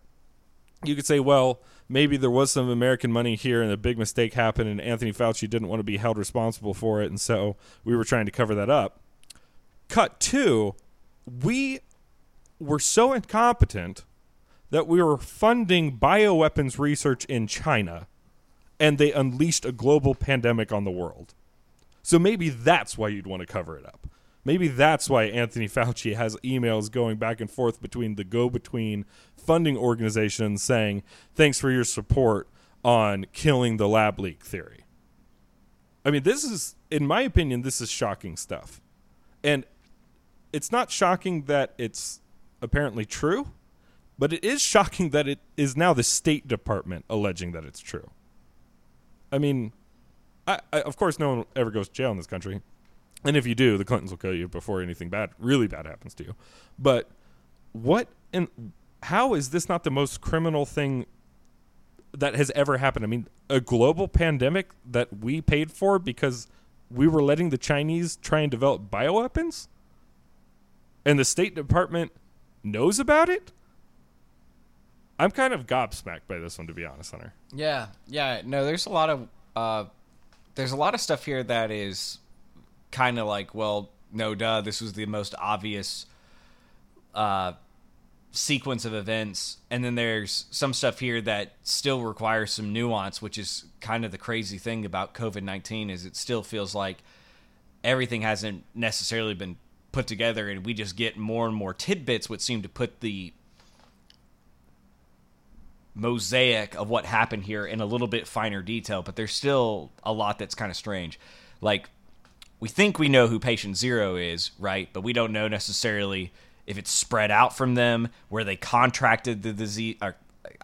you could say, well, maybe there was some American money here and a big mistake happened and Anthony Fauci didn't want to be held responsible for it and so we were trying to cover that up. Cut 2, we were so incompetent that we were funding bioweapons research in China and they unleashed a global pandemic on the world. So maybe that's why you'd want to cover it up. Maybe that's why Anthony Fauci has emails going back and forth between the go between funding organizations saying, thanks for your support on killing the lab leak theory. I mean, this is, in my opinion, this is shocking stuff. And it's not shocking that it's apparently true, but it is shocking that it is now the State Department alleging that it's true. I mean, I, I, of course, no one ever goes to jail in this country. And if you do, the Clintons will kill you before anything bad, really bad, happens to you. But what and how is this not the most criminal thing that has ever happened? I mean, a global pandemic that we paid for because we were letting the Chinese try and develop bioweapons? And the State Department knows about it? I'm kind of gobsmacked by this one, to be honest, Hunter. Yeah, yeah. No, there's a lot of uh, there's a lot of stuff here that is kind of like, well, no, duh. This was the most obvious uh, sequence of events, and then there's some stuff here that still requires some nuance, which is kind of the crazy thing about COVID nineteen is it still feels like everything hasn't necessarily been put together, and we just get more and more tidbits, which seem to put the mosaic of what happened here in a little bit finer detail, but there's still a lot that's kind of strange. Like, we think we know who patient zero is, right? But we don't know necessarily if it's spread out from them, where they contracted the disease. Or,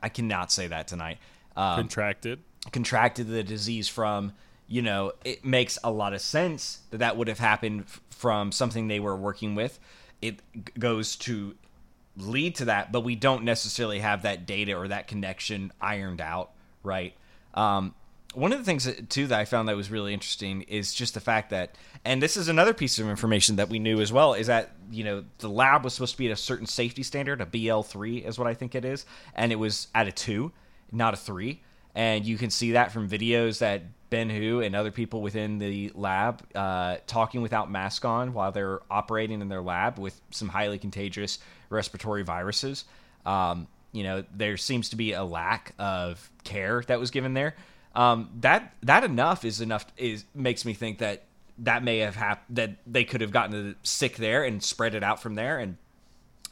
I cannot say that tonight. Um, Contracted. contracted the disease from you know it makes a lot of sense that that would have happened f- from something they were working with it g- goes to lead to that but we don't necessarily have that data or that connection ironed out right? Um, one of the things that, too that i found that was really interesting is just the fact that and this is another piece of information that we knew as well is that you know the lab was supposed to be at a certain safety standard a bl3 is what i think it is and it was at a 2 not a 3 and you can see that from videos that Ben Hu and other people within the lab uh, talking without mask on while they're operating in their lab with some highly contagious respiratory viruses. Um, you know, there seems to be a lack of care that was given there. Um, that that enough is enough is makes me think that that may have happened that they could have gotten sick there and spread it out from there and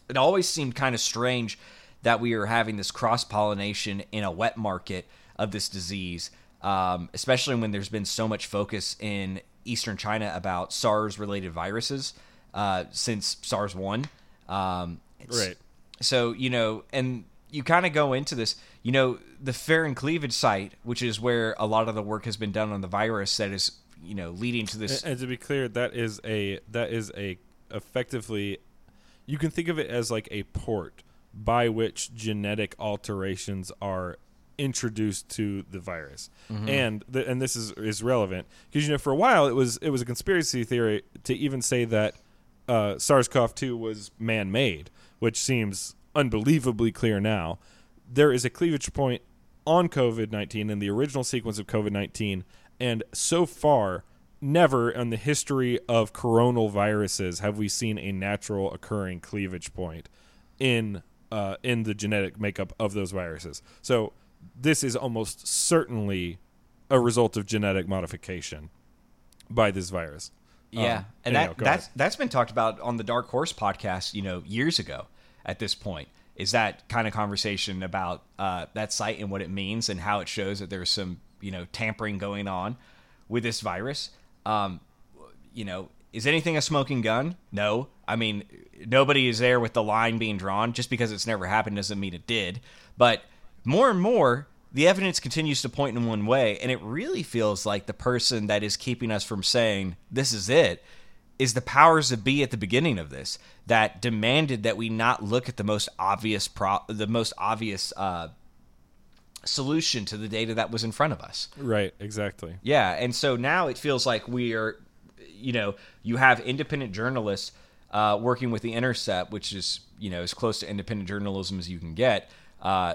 it always seemed kind of strange that we were having this cross pollination in a wet market of this disease, um, especially when there's been so much focus in eastern China about SARS related viruses uh, since SARS 1. Um, Right. So, you know, and you kind of go into this, you know, the furin cleavage site, which is where a lot of the work has been done on the virus that is, you know, leading to this. And, and to be clear, that is a that is a effectively, you can think of it as like a port by which genetic alterations are introduced to the virus, and the, and this is is relevant because you know for a while it was it was a conspiracy theory to even say that uh, SARS-CoV-2 was man-made, which seems unbelievably clear now. There is a cleavage point on COVID 19 in the original sequence of COVID 19. And so far, never in the history of coronal viruses have we seen a natural occurring cleavage point in uh, in the genetic makeup of those viruses. So this is almost certainly a result of genetic modification by this virus. Yeah, Um, and anyhow, that that's ahead. that's been talked about on the Dark Horse podcast, you know, years ago. At this point, is that kind of conversation about uh, that site and what it means and how it shows that there's some you know tampering going on with this virus. Um, you know, is anything a smoking gun? No. I mean, nobody is there with the line being drawn. Just because it's never happened doesn't mean it did. But more and more, the evidence continues to point in one way, and it really feels like the person that is keeping us from saying this is it is the powers that be at the beginning of this that demanded that we not look at the most obvious pro- the most obvious uh, solution to the data that was in front of us. Right, exactly. Yeah, and so now it feels like we are, you know, you have independent journalists uh, working with the Intercept, which is you know as close to independent journalism as you can get, uh,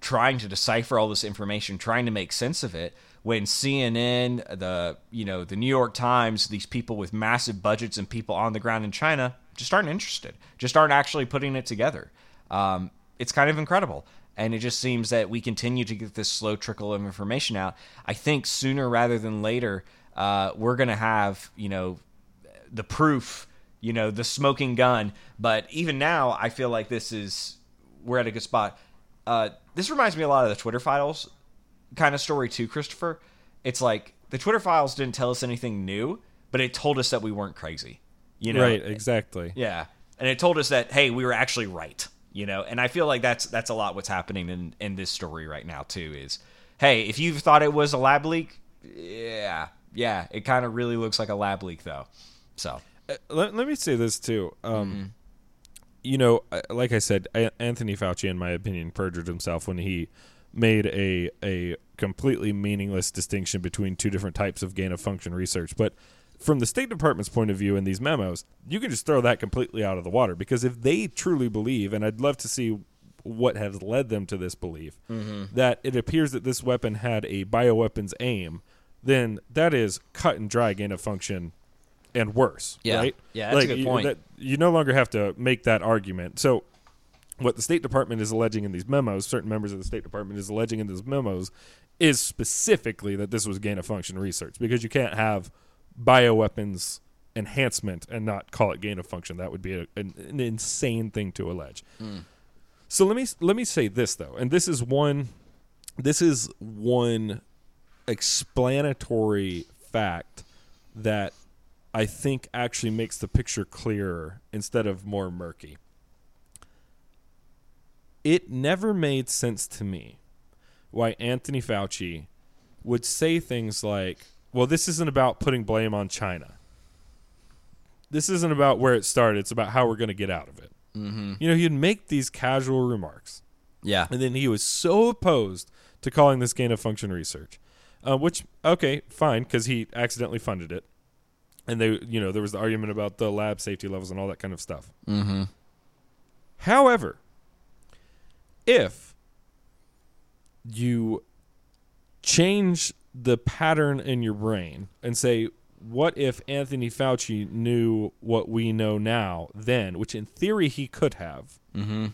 trying to decipher all this information, trying to make sense of it. When CNN, the you know the New York Times, these people with massive budgets and people on the ground in China just aren't interested, just aren't actually putting it together. Um, it's kind of incredible. And it just seems that we continue to get this slow trickle of information out. I think sooner rather than later, uh, we're going to have, you know, the proof, you know, the smoking gun. But even now, I feel like this is, we're at a good spot. Uh, this reminds me a lot of the Twitter files kind of story, too, Christopher. It's like the Twitter files didn't tell us anything new, but it told us that we weren't crazy. You know? Right, exactly. Yeah, and it told us that hey, we were actually right. You know, and I feel like that's that's a lot what's happening in in this story right now too. Is hey, if you thought it was a lab leak, yeah, yeah, it kind of really looks like a lab leak though. So Uh, let, let me say this too. Um, Mm-hmm. You know, uh, like I said, Anthony Fauci, in my opinion, perjured himself when he made a a completely meaningless distinction between two different types of gain of function research. But from the State Department's point of view in these memos, you can just throw that completely out of the water because if they truly believe, and I'd love to see what has led them to this belief, that it appears that this weapon had a bioweapons aim, then that is cut and dry gain of function and worse. Yeah. Right? Yeah, that's a good you, point. that- you no longer have to make that argument. So what the State Department is alleging in these memos, certain members of the State Department is alleging in these memos, is specifically that this was gain of function research because you can't have bioweapons enhancement and not call it gain of function. That would be a, an, an insane thing to allege. Hmm. So let me let me say this though, and this is one this is one explanatory fact that I think actually makes the picture clearer instead of more murky. It never made sense to me why Anthony Fauci would say things like, well, this isn't about putting blame on China. This isn't about where it started. It's about how we're going to get out of it. Mm-hmm. You know, he'd make these casual remarks. yeah, And then he was so opposed to calling this gain of function research, uh, which okay, fine, because he accidentally funded it, and they, you know, there was the argument about the lab safety levels and all that kind of stuff. Mm-hmm. However, if you change the pattern in your brain and say, what if Anthony Fauci knew what we know now then, which in theory he could have? Mm-hmm.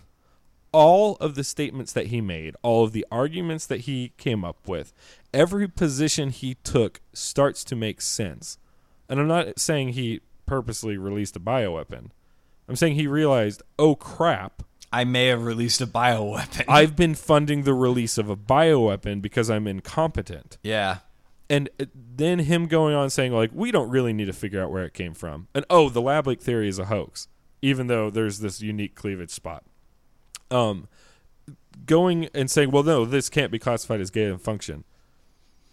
All of the statements that he made, all of the arguments that he came up with, every position he took starts to make sense. And I'm not saying he purposely released a bioweapon. I'm saying he realized, oh crap, I may have released a bioweapon. I've been funding the release of a bioweapon because I'm incompetent. yeah. And uh, then him going on saying like we don't really need to figure out where it came from. And oh, the lab leak theory is a hoax, even though there's this unique cleavage spot. Um going and saying, "Well, no, this can't be classified as gain of function."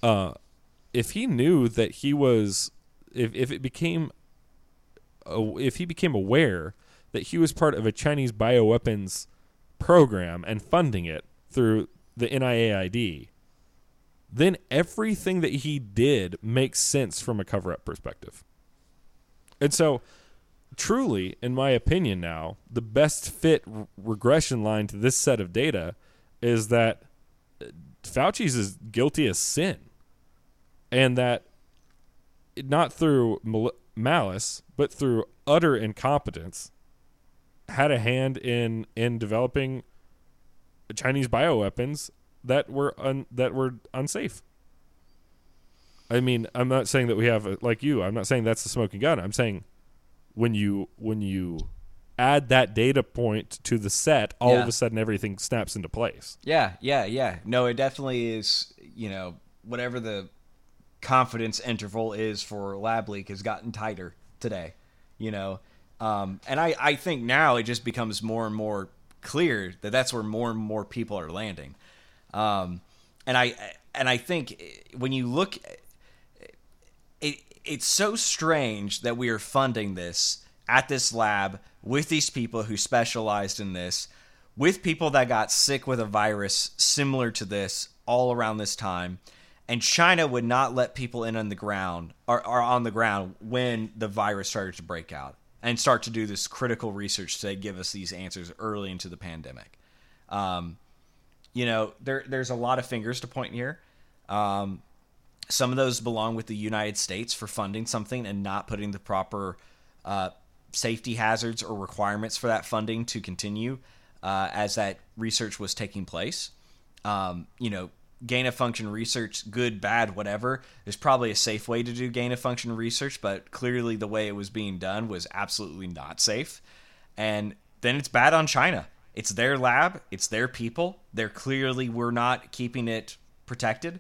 Uh if he knew that he was if if it became if he became aware that he was part of a Chinese bioweapons program and funding it through the NIAID, then everything that he did makes sense from a cover up perspective. And so, truly, in my opinion, now, the best fit r- regression line to this set of data is that uh, Fauci's is guilty as sin. And that not through mal- malice, but through utter incompetence, had a hand in in developing Chinese bioweapons that were un, that were unsafe. I mean, I'm not saying that we have a, like you. I'm not saying that's the smoking gun. I'm saying when you when you add that data point to the set, all Yeah. of a sudden everything snaps into place. Yeah, yeah, yeah. No, it definitely is, you know, whatever the confidence interval is for lab leak has gotten tighter today, you know. Um, and I, I think now it just becomes more and more clear that that's where more and more people are landing. Um, and I and I think when you look it it's so strange that we are funding this at this lab with these people who specialized in this with people that got sick with a virus similar to this all around this time and China would not let people in on the ground or, or on the ground when the virus started to break out and start to do this critical research to give us these answers early into the pandemic. Um, you know, there there's a lot of fingers to point here. Um, some of those belong with the United States for funding something and not putting the proper uh, safety hazards or requirements for that funding to continue uh, as that research was taking place. Um, you know, gain of function research, good, bad, whatever. There's probably a safe way to do gain of function research, but clearly the way it was being done was absolutely not safe. And then it's bad on China. It's their lab, it's their people. They're clearly we're not keeping it protected.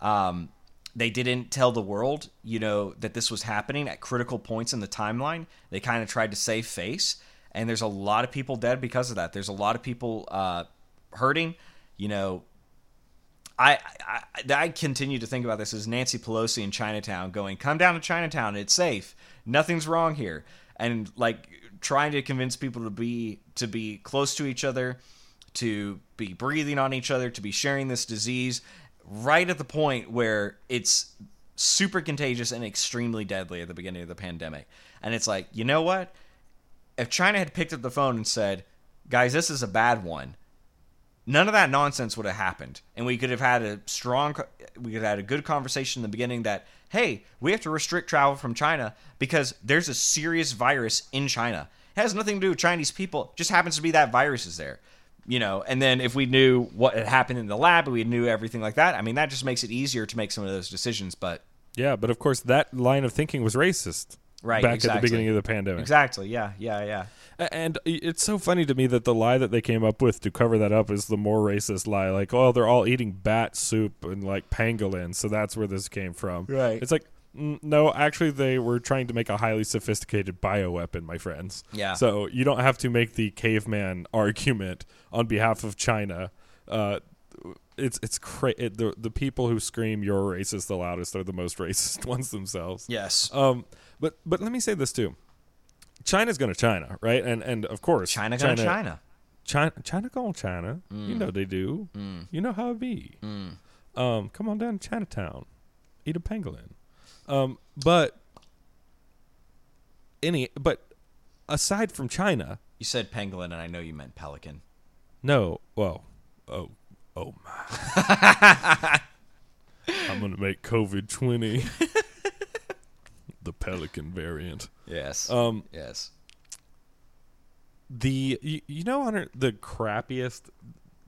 Um, they didn't tell the world, you know, that this was happening at critical points in the timeline. They kind of tried to save face, and there's a lot of people dead because of that. There's a lot of people uh, hurting. You know, I, I I continue to think about this as Nancy Pelosi in Chinatown going, "Come down to Chinatown. It's safe. Nothing's wrong here." And like trying to convince people to be to be close to each other, to be breathing on each other, to be sharing this disease right at the point where it's super contagious and extremely deadly at the beginning of the pandemic. And it's like, you know what? If China had picked up the phone and said, "Guys, this is a bad one." None of that nonsense would have happened. And we could have had a strong we could have had a good conversation in the beginning that hey we have to restrict travel from china because there's a serious virus in china. It has nothing to do with chinese people. It just happens to be that virus is there you know? And then if we knew what had happened in the lab we knew everything like that i mean that just makes it easier to make some of those decisions but Yeah, but of course that line of thinking was racist. Right, Back at the beginning of the pandemic. exactly yeah yeah yeah And it's so funny to me that the lie that they came up with to cover that up is the more racist lie. Like, oh, they're all eating bat soup and like pangolin, so that's where this came from. Right. It's like, no, actually, they were trying to make a highly sophisticated bioweapon, my friends. Yeah. So you don't have to make the caveman argument on behalf of China. Uh, it's it's cra- it, the the people who scream "you're racist" the loudest are the most racist ones themselves. yes Um, but but let me say this too. China's going to China, right? And and of course, china gonna china China, China going to China. You Mm. know they do. You know how it be. Um, come on down to Chinatown, eat a pangolin. Um, but any but aside from China, you said pangolin and i know you meant pelican no. Well, oh oh my. I'm gonna make COVID twenty. the Pelican variant. Yes. Um, yes. the you, you know Hunter, the crappiest.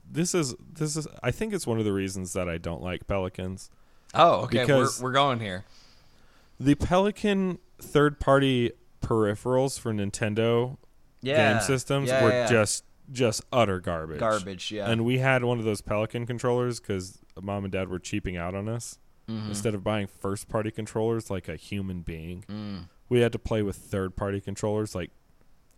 This is this is. I think it's one of the reasons that I don't like Pelicans. Oh, okay. because- we're we're going here. The Pelican third party peripherals for Nintendo game systems Yeah, were yeah, yeah. just just utter garbage. garbage. Yeah. And we had one of those Pelican controllers because mom and dad were cheaping out on us. Mm-hmm. Instead of buying first party controllers like a human being, Mm. we had to play with third party controllers like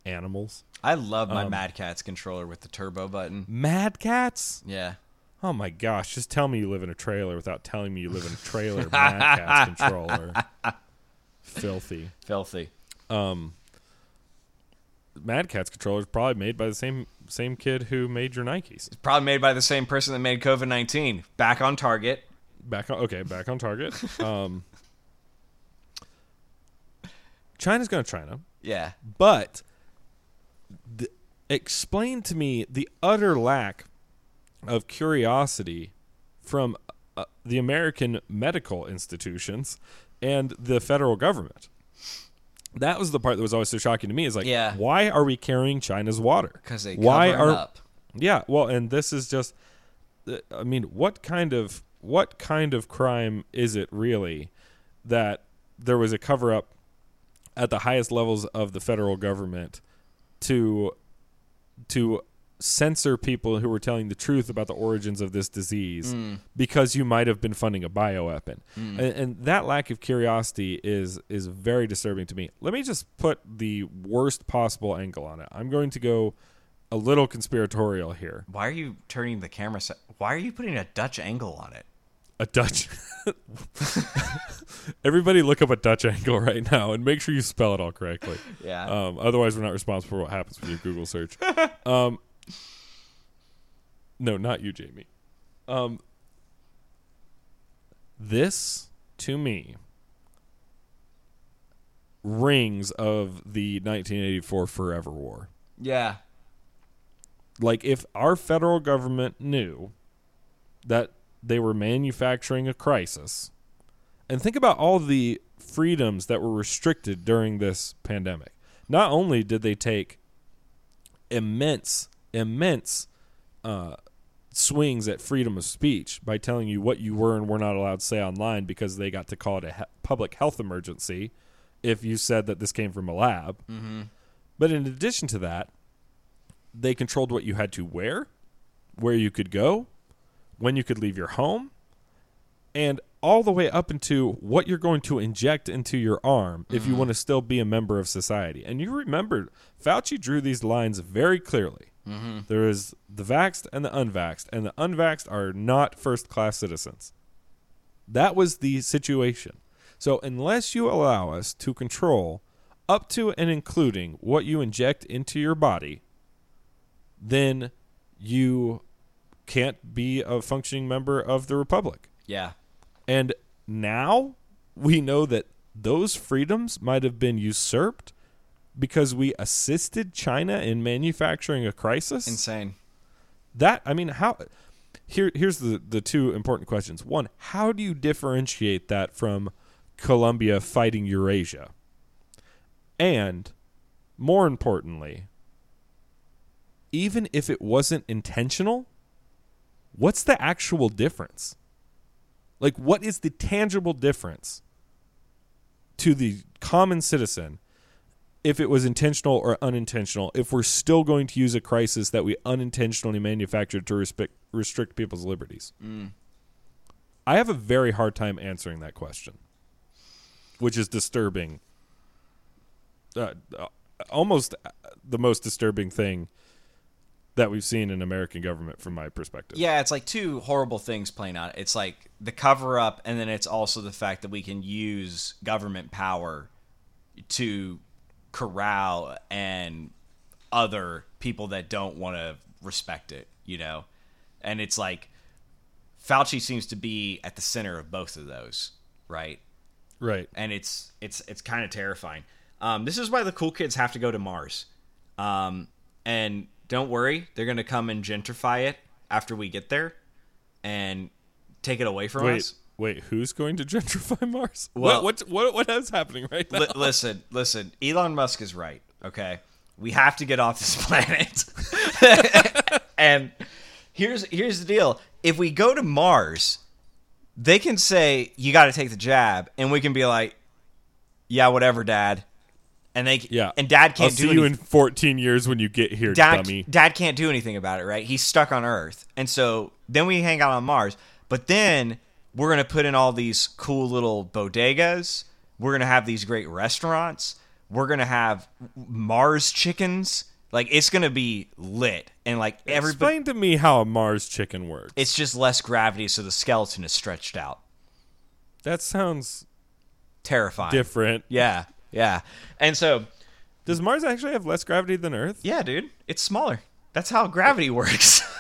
animals. I love my um, Mad Catz controller with the turbo button. Mad Catz? Yeah. Oh my gosh! Just tell me you live in a trailer without telling me you live in a trailer. Mad Catz controller, filthy. Filthy. Mad Catz controller is probably made by the same same kid who made your Nikes. It's probably made by the same person that made COVID nineteen. Back on target. Back on okay, back on target. Um, China's going to China, Yeah. but the, explain to me the utter lack of curiosity from uh, the American medical institutions and the federal government. That was the part that was always so shocking to me. Is like, Yeah. why are we carrying China's water? Because they why are up. yeah, well, and this is just uh, I mean, what kind of what kind of crime is it really that there was a cover up at the highest levels of the federal government to to censor people who were telling the truth about the origins of this disease hmm. because you might have been funding a bioweapon. Hmm. And, and that lack of curiosity is is very disturbing to me. Let me just put the worst possible angle on it. I'm going to go a little conspiratorial here. Why are you turning the camera? Se- Why are you putting a Dutch angle on it? A Dutch. Everybody look up a Dutch angle right now and make sure you spell it all correctly. Yeah. Um, otherwise, we're not responsible for what happens with your Google search. um, no, not you, Jamie. Um, this, to me, rings of the 1984 Forever War. yeah. like if our federal government knew that they were manufacturing a crisis. And think about all the freedoms that were restricted during this pandemic. Not only did they take immense immense uh, swings at freedom of speech by telling you what you were and were not allowed to say online because they got to call it a he- public health emergency if you said that this came from a lab. But in addition to that they controlled what you had to wear, where you could go, when you could leave your home, and all the way up into what you're going to inject into your arm if you mm-hmm. want to still be a member of society. And you remember, Fauci drew these lines very clearly. Mm-hmm. There is the vaxxed and the unvaxxed, and the unvaxxed are not first class citizens. That was the situation. So, unless you allow us to control up to and including what you inject into your body, then you can't be a functioning member of the republic. Yeah. And now we know that those freedoms might have been usurped because we assisted China in manufacturing a crisis. Insane. That I mean, how? Here, here's the the two important questions. One, how do you differentiate that from Colombia fighting Eurasia? And more importantly, even if it wasn't intentional, what's the actual difference? Like, what is the tangible difference to the common citizen if it was intentional or unintentional, if we're still going to use a crisis that we unintentionally manufactured to respect, restrict people's liberties? I have a very hard time answering that question, which is disturbing. Uh, uh, almost uh, the most disturbing thing that we've seen in American government from my perspective. Yeah, it's like two horrible things playing out. It's like the cover up, and then it's also the fact that we can use government power to corral and other people that don't want to respect it, you know? And it's like Fauci seems to be at the center of both of those, right? Right. and it's it's it's kind of terrifying. Um, this is why the cool kids have to go to Mars. Um, and don't worry, they're gonna come and gentrify it after we get there, and take it away from Wait, us. Wait, who's going to gentrify Mars? Well- what, what what what is happening right now? Li- listen, listen. Elon Musk is right. Okay, we have to get off this planet. and here's here's the deal: if we go to Mars, they can say you got to take the jab, and we can be like, "Yeah, whatever, Dad." And they yeah, and Dad can't I'll do see you anything. in 14 years when you get here, Dad, dummy. Dad can't do anything about it, right? He's stuck on Earth. And so then we hang out on Mars. But then we're going to put in all these cool little bodegas. We're going to have these great restaurants. We're going to have Mars chickens. Like, it's going to be lit. And, like, everybody. Explain to me how a Mars chicken works. It's just less gravity, so the skeleton is stretched out. that sounds Terrifying. different. Yeah. Yeah. And so, Does Mars actually have less gravity than Earth? yeah, dude, it's smaller. That's how gravity works.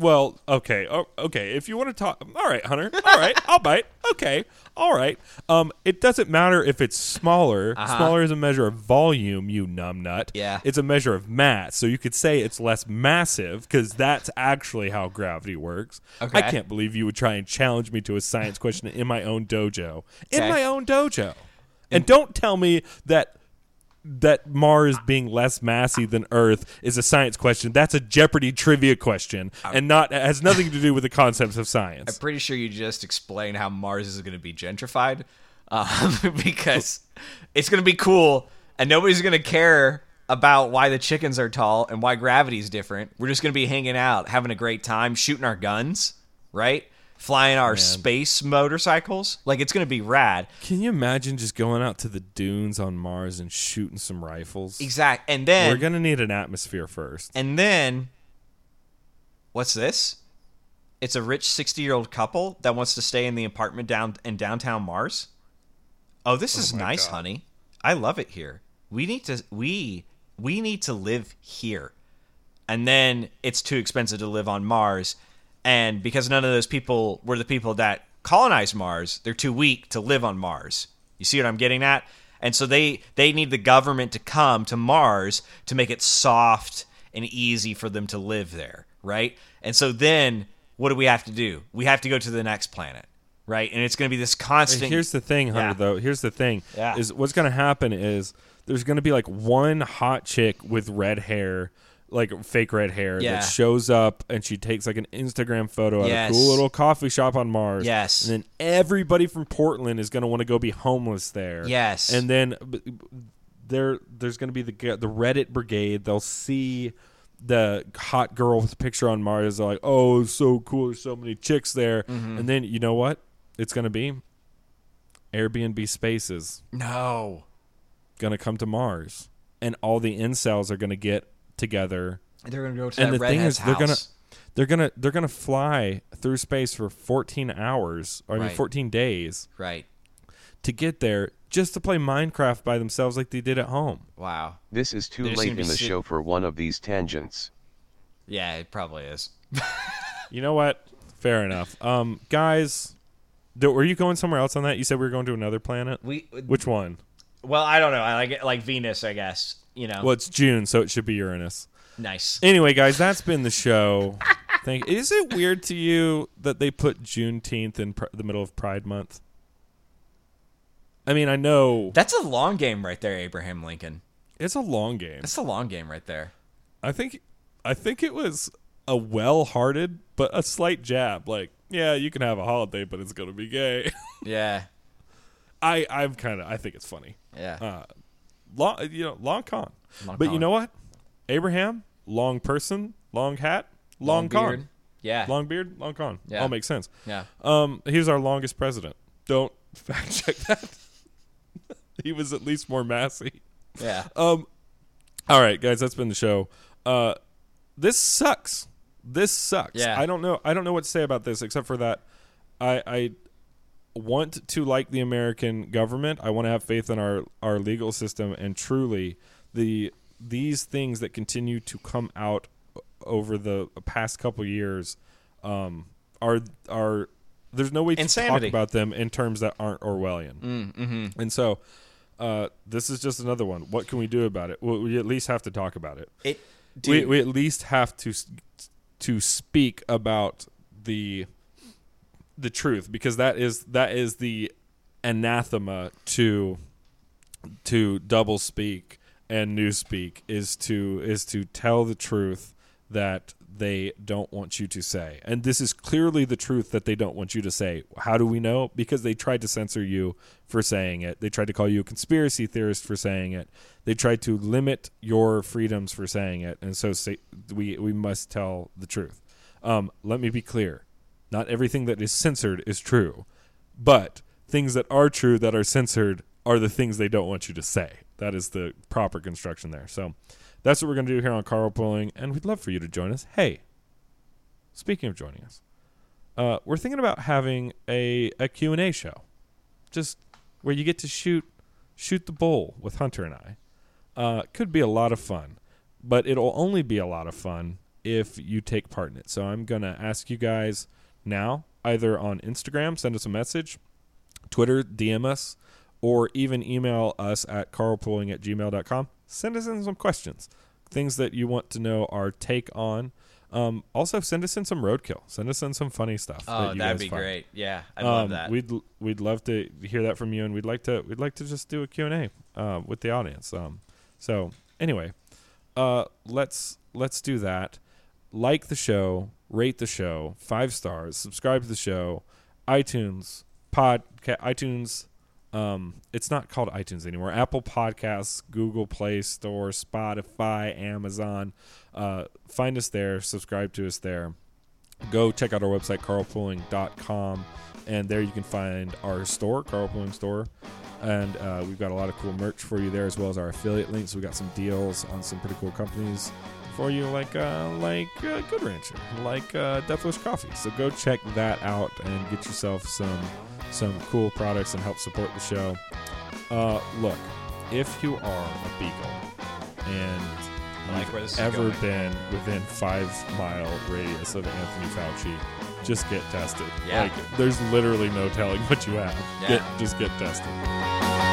Well, okay, oh, okay. If you want to talk, all right, Hunter. All right, I'll bite. Okay, all right. Um, it doesn't matter if it's smaller. Smaller is a measure of volume. You numbnut. Yeah. It's a measure of mass. So you could say it's less massive because that's actually how gravity works. Okay. I can't believe you would try and challenge me to a science question in my own dojo. In Okay. my own dojo. And don't tell me that that Mars being less massy than Earth is a science question. That's a Jeopardy trivia question, and not has nothing to do with the concepts of science. I'm pretty sure you just explained how Mars is going to be gentrified um, because it's going to be cool and nobody's going to care about why the chickens are tall and why gravity's different. We're just going to be hanging out, having a great time, shooting our guns, right? Flying our space motorcycles. Like it's going to be rad. Can you imagine just going out to the dunes on Mars and shooting some rifles? Exact. And then We're gonna need an atmosphere first. And then, what's this? It's a rich 60 year old couple that wants to stay in the apartment down in downtown Mars. Oh, this oh is nice, honey. I love it here. We need to we we need to live here. And then it's too expensive to live on Mars. And because none of those people were the people that colonized Mars, they're too weak to live on Mars. You see what I'm getting at? And so they they need the government to come to Mars to make it soft and easy for them to live there, right? And so then what do we have to do? We have to go to the next planet, right? And it's going to be this constant Here's the thing, Hunter. Yeah. Though here's the thing: Yeah. is what's gonna happen is there's gonna be like one hot chick with red hair, like fake red hair, Yeah. that shows up and she takes like an Instagram photo at Yes. a cool little coffee shop on Mars. Yes. and then everybody from Portland is gonna want to go be homeless there. Yes. and then b- b- there there's gonna be the g- the Reddit brigade. They'll see. The hot girl with a picture on Mars, they're like, "Oh, it's so cool! There's so many chicks there." Mm-hmm. And then you know what? It's gonna be Airbnb spaces No. gonna come to Mars, and all the incels are gonna get together. They're going to go to And that the thing redhead's is, they're gonna they're gonna they're gonna fly through space for 14 hours, or I mean 14 days, Right. to get there just to play Minecraft by themselves like they did at home. Wow. This is too late gonna in the sit- show for one of these tangents. Yeah, it probably is. You know what? Fair enough. Um, guys, th- were you going somewhere else on that? You said we were going to another planet. We Which one? well, I don't know. I like like Venus, I guess. You know. Well, it's June, so it should be Uranus. Nice. Anyway, guys, that's been the show. Thank. Is it weird to you that they put Juneteenth in pr- the middle of Pride Month? I mean, I know That's a long game right there, Abraham Lincoln. it's a long game. It's a long game right there. I think, I think it was a well-hearted but a slight jab. Like, yeah, you can have a holiday, but it's gonna be gay. Yeah. I, I'm kind of, I think it's funny. Yeah. Uh, long, you know, long con. Long but you know what? Abraham, long person, long hat, long, con. beard. Yeah. Long beard, long con. Yeah. All makes sense. Yeah. Um, he was our longest president. Don't fact check that. he was at least more massy. Yeah. Um, all right, guys, that's been the show. Uh, this sucks. This sucks. Yeah. I don't know. I don't know what to say about this except for that. I I want to like the American government. I want to have faith in our our legal system, and truly, the these things that continue to come out over the past couple years um, are are there's no way to Insanity. talk about them in terms that aren't Orwellian. Mm, mm-hmm. And so, uh, this is just another one. What can we do about it? Well, we at least have to talk about it. It. We, we at least have to to speak about the the truth because that is that is the anathema to to double speak and new speak is to is to tell the truth that they don't want you to say. And this is clearly the truth that they don't want you to say. How do we know? Because they tried to censor you for saying it. They tried to call you a conspiracy theorist for saying it. They tried to limit your freedoms for saying it. And so say, we we must tell the truth. Um, let me be clear. Not everything that is censored is true. But things that are true that are censored are the things they don't want you to say. That is the proper construction there. So that's what we're going to do here on Carlpooling, and we'd love for you to join us. Hey, speaking of joining us, uh, we're thinking about having a, a Q&A show, just where you get to shoot shoot the bull with Hunter and I. Uh, could be a lot of fun, but it'll only be a lot of fun if you take part in it. So I'm going to ask you guys now, either on Instagram, send us a message, Twitter, DM us, or even email us at carlpooling at gmail.com. Send us in some questions, things that you want to know our take on. Um, also, send us in some roadkill. Send us in some funny stuff. Oh, that you that'd guys be find. great. Yeah, I love Um, that. We'd we'd love to hear that from you, and we'd like to we'd like to just do a Q and A uh, with the audience. Um, so anyway, uh, let's let's do that. Like the show, rate the show, five stars, subscribe to the show, iTunes, pod, iTunes. Um, it's not called iTunes anymore. Apple Podcasts, Google Play Store, Spotify, Amazon. Uh, find us there. Subscribe to us there go check out our website carlpooling.com and there you can find our store carlpooling store and uh, we've got a lot of cool merch for you there as well as our affiliate links We've got some deals on some pretty cool companies for you like uh, like uh, good rancher like uh, death wish coffee so go check that out and get yourself some some cool products and help support the show uh, look if you are a beagle and like you've where this is ever been within five mile radius of Anthony Fauci, just get tested. Yeah. Like there's literally no telling what you have. Yeah. Get, just get tested.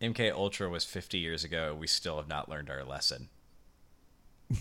MK Ultra was 50 years ago. We still have not learned our lesson.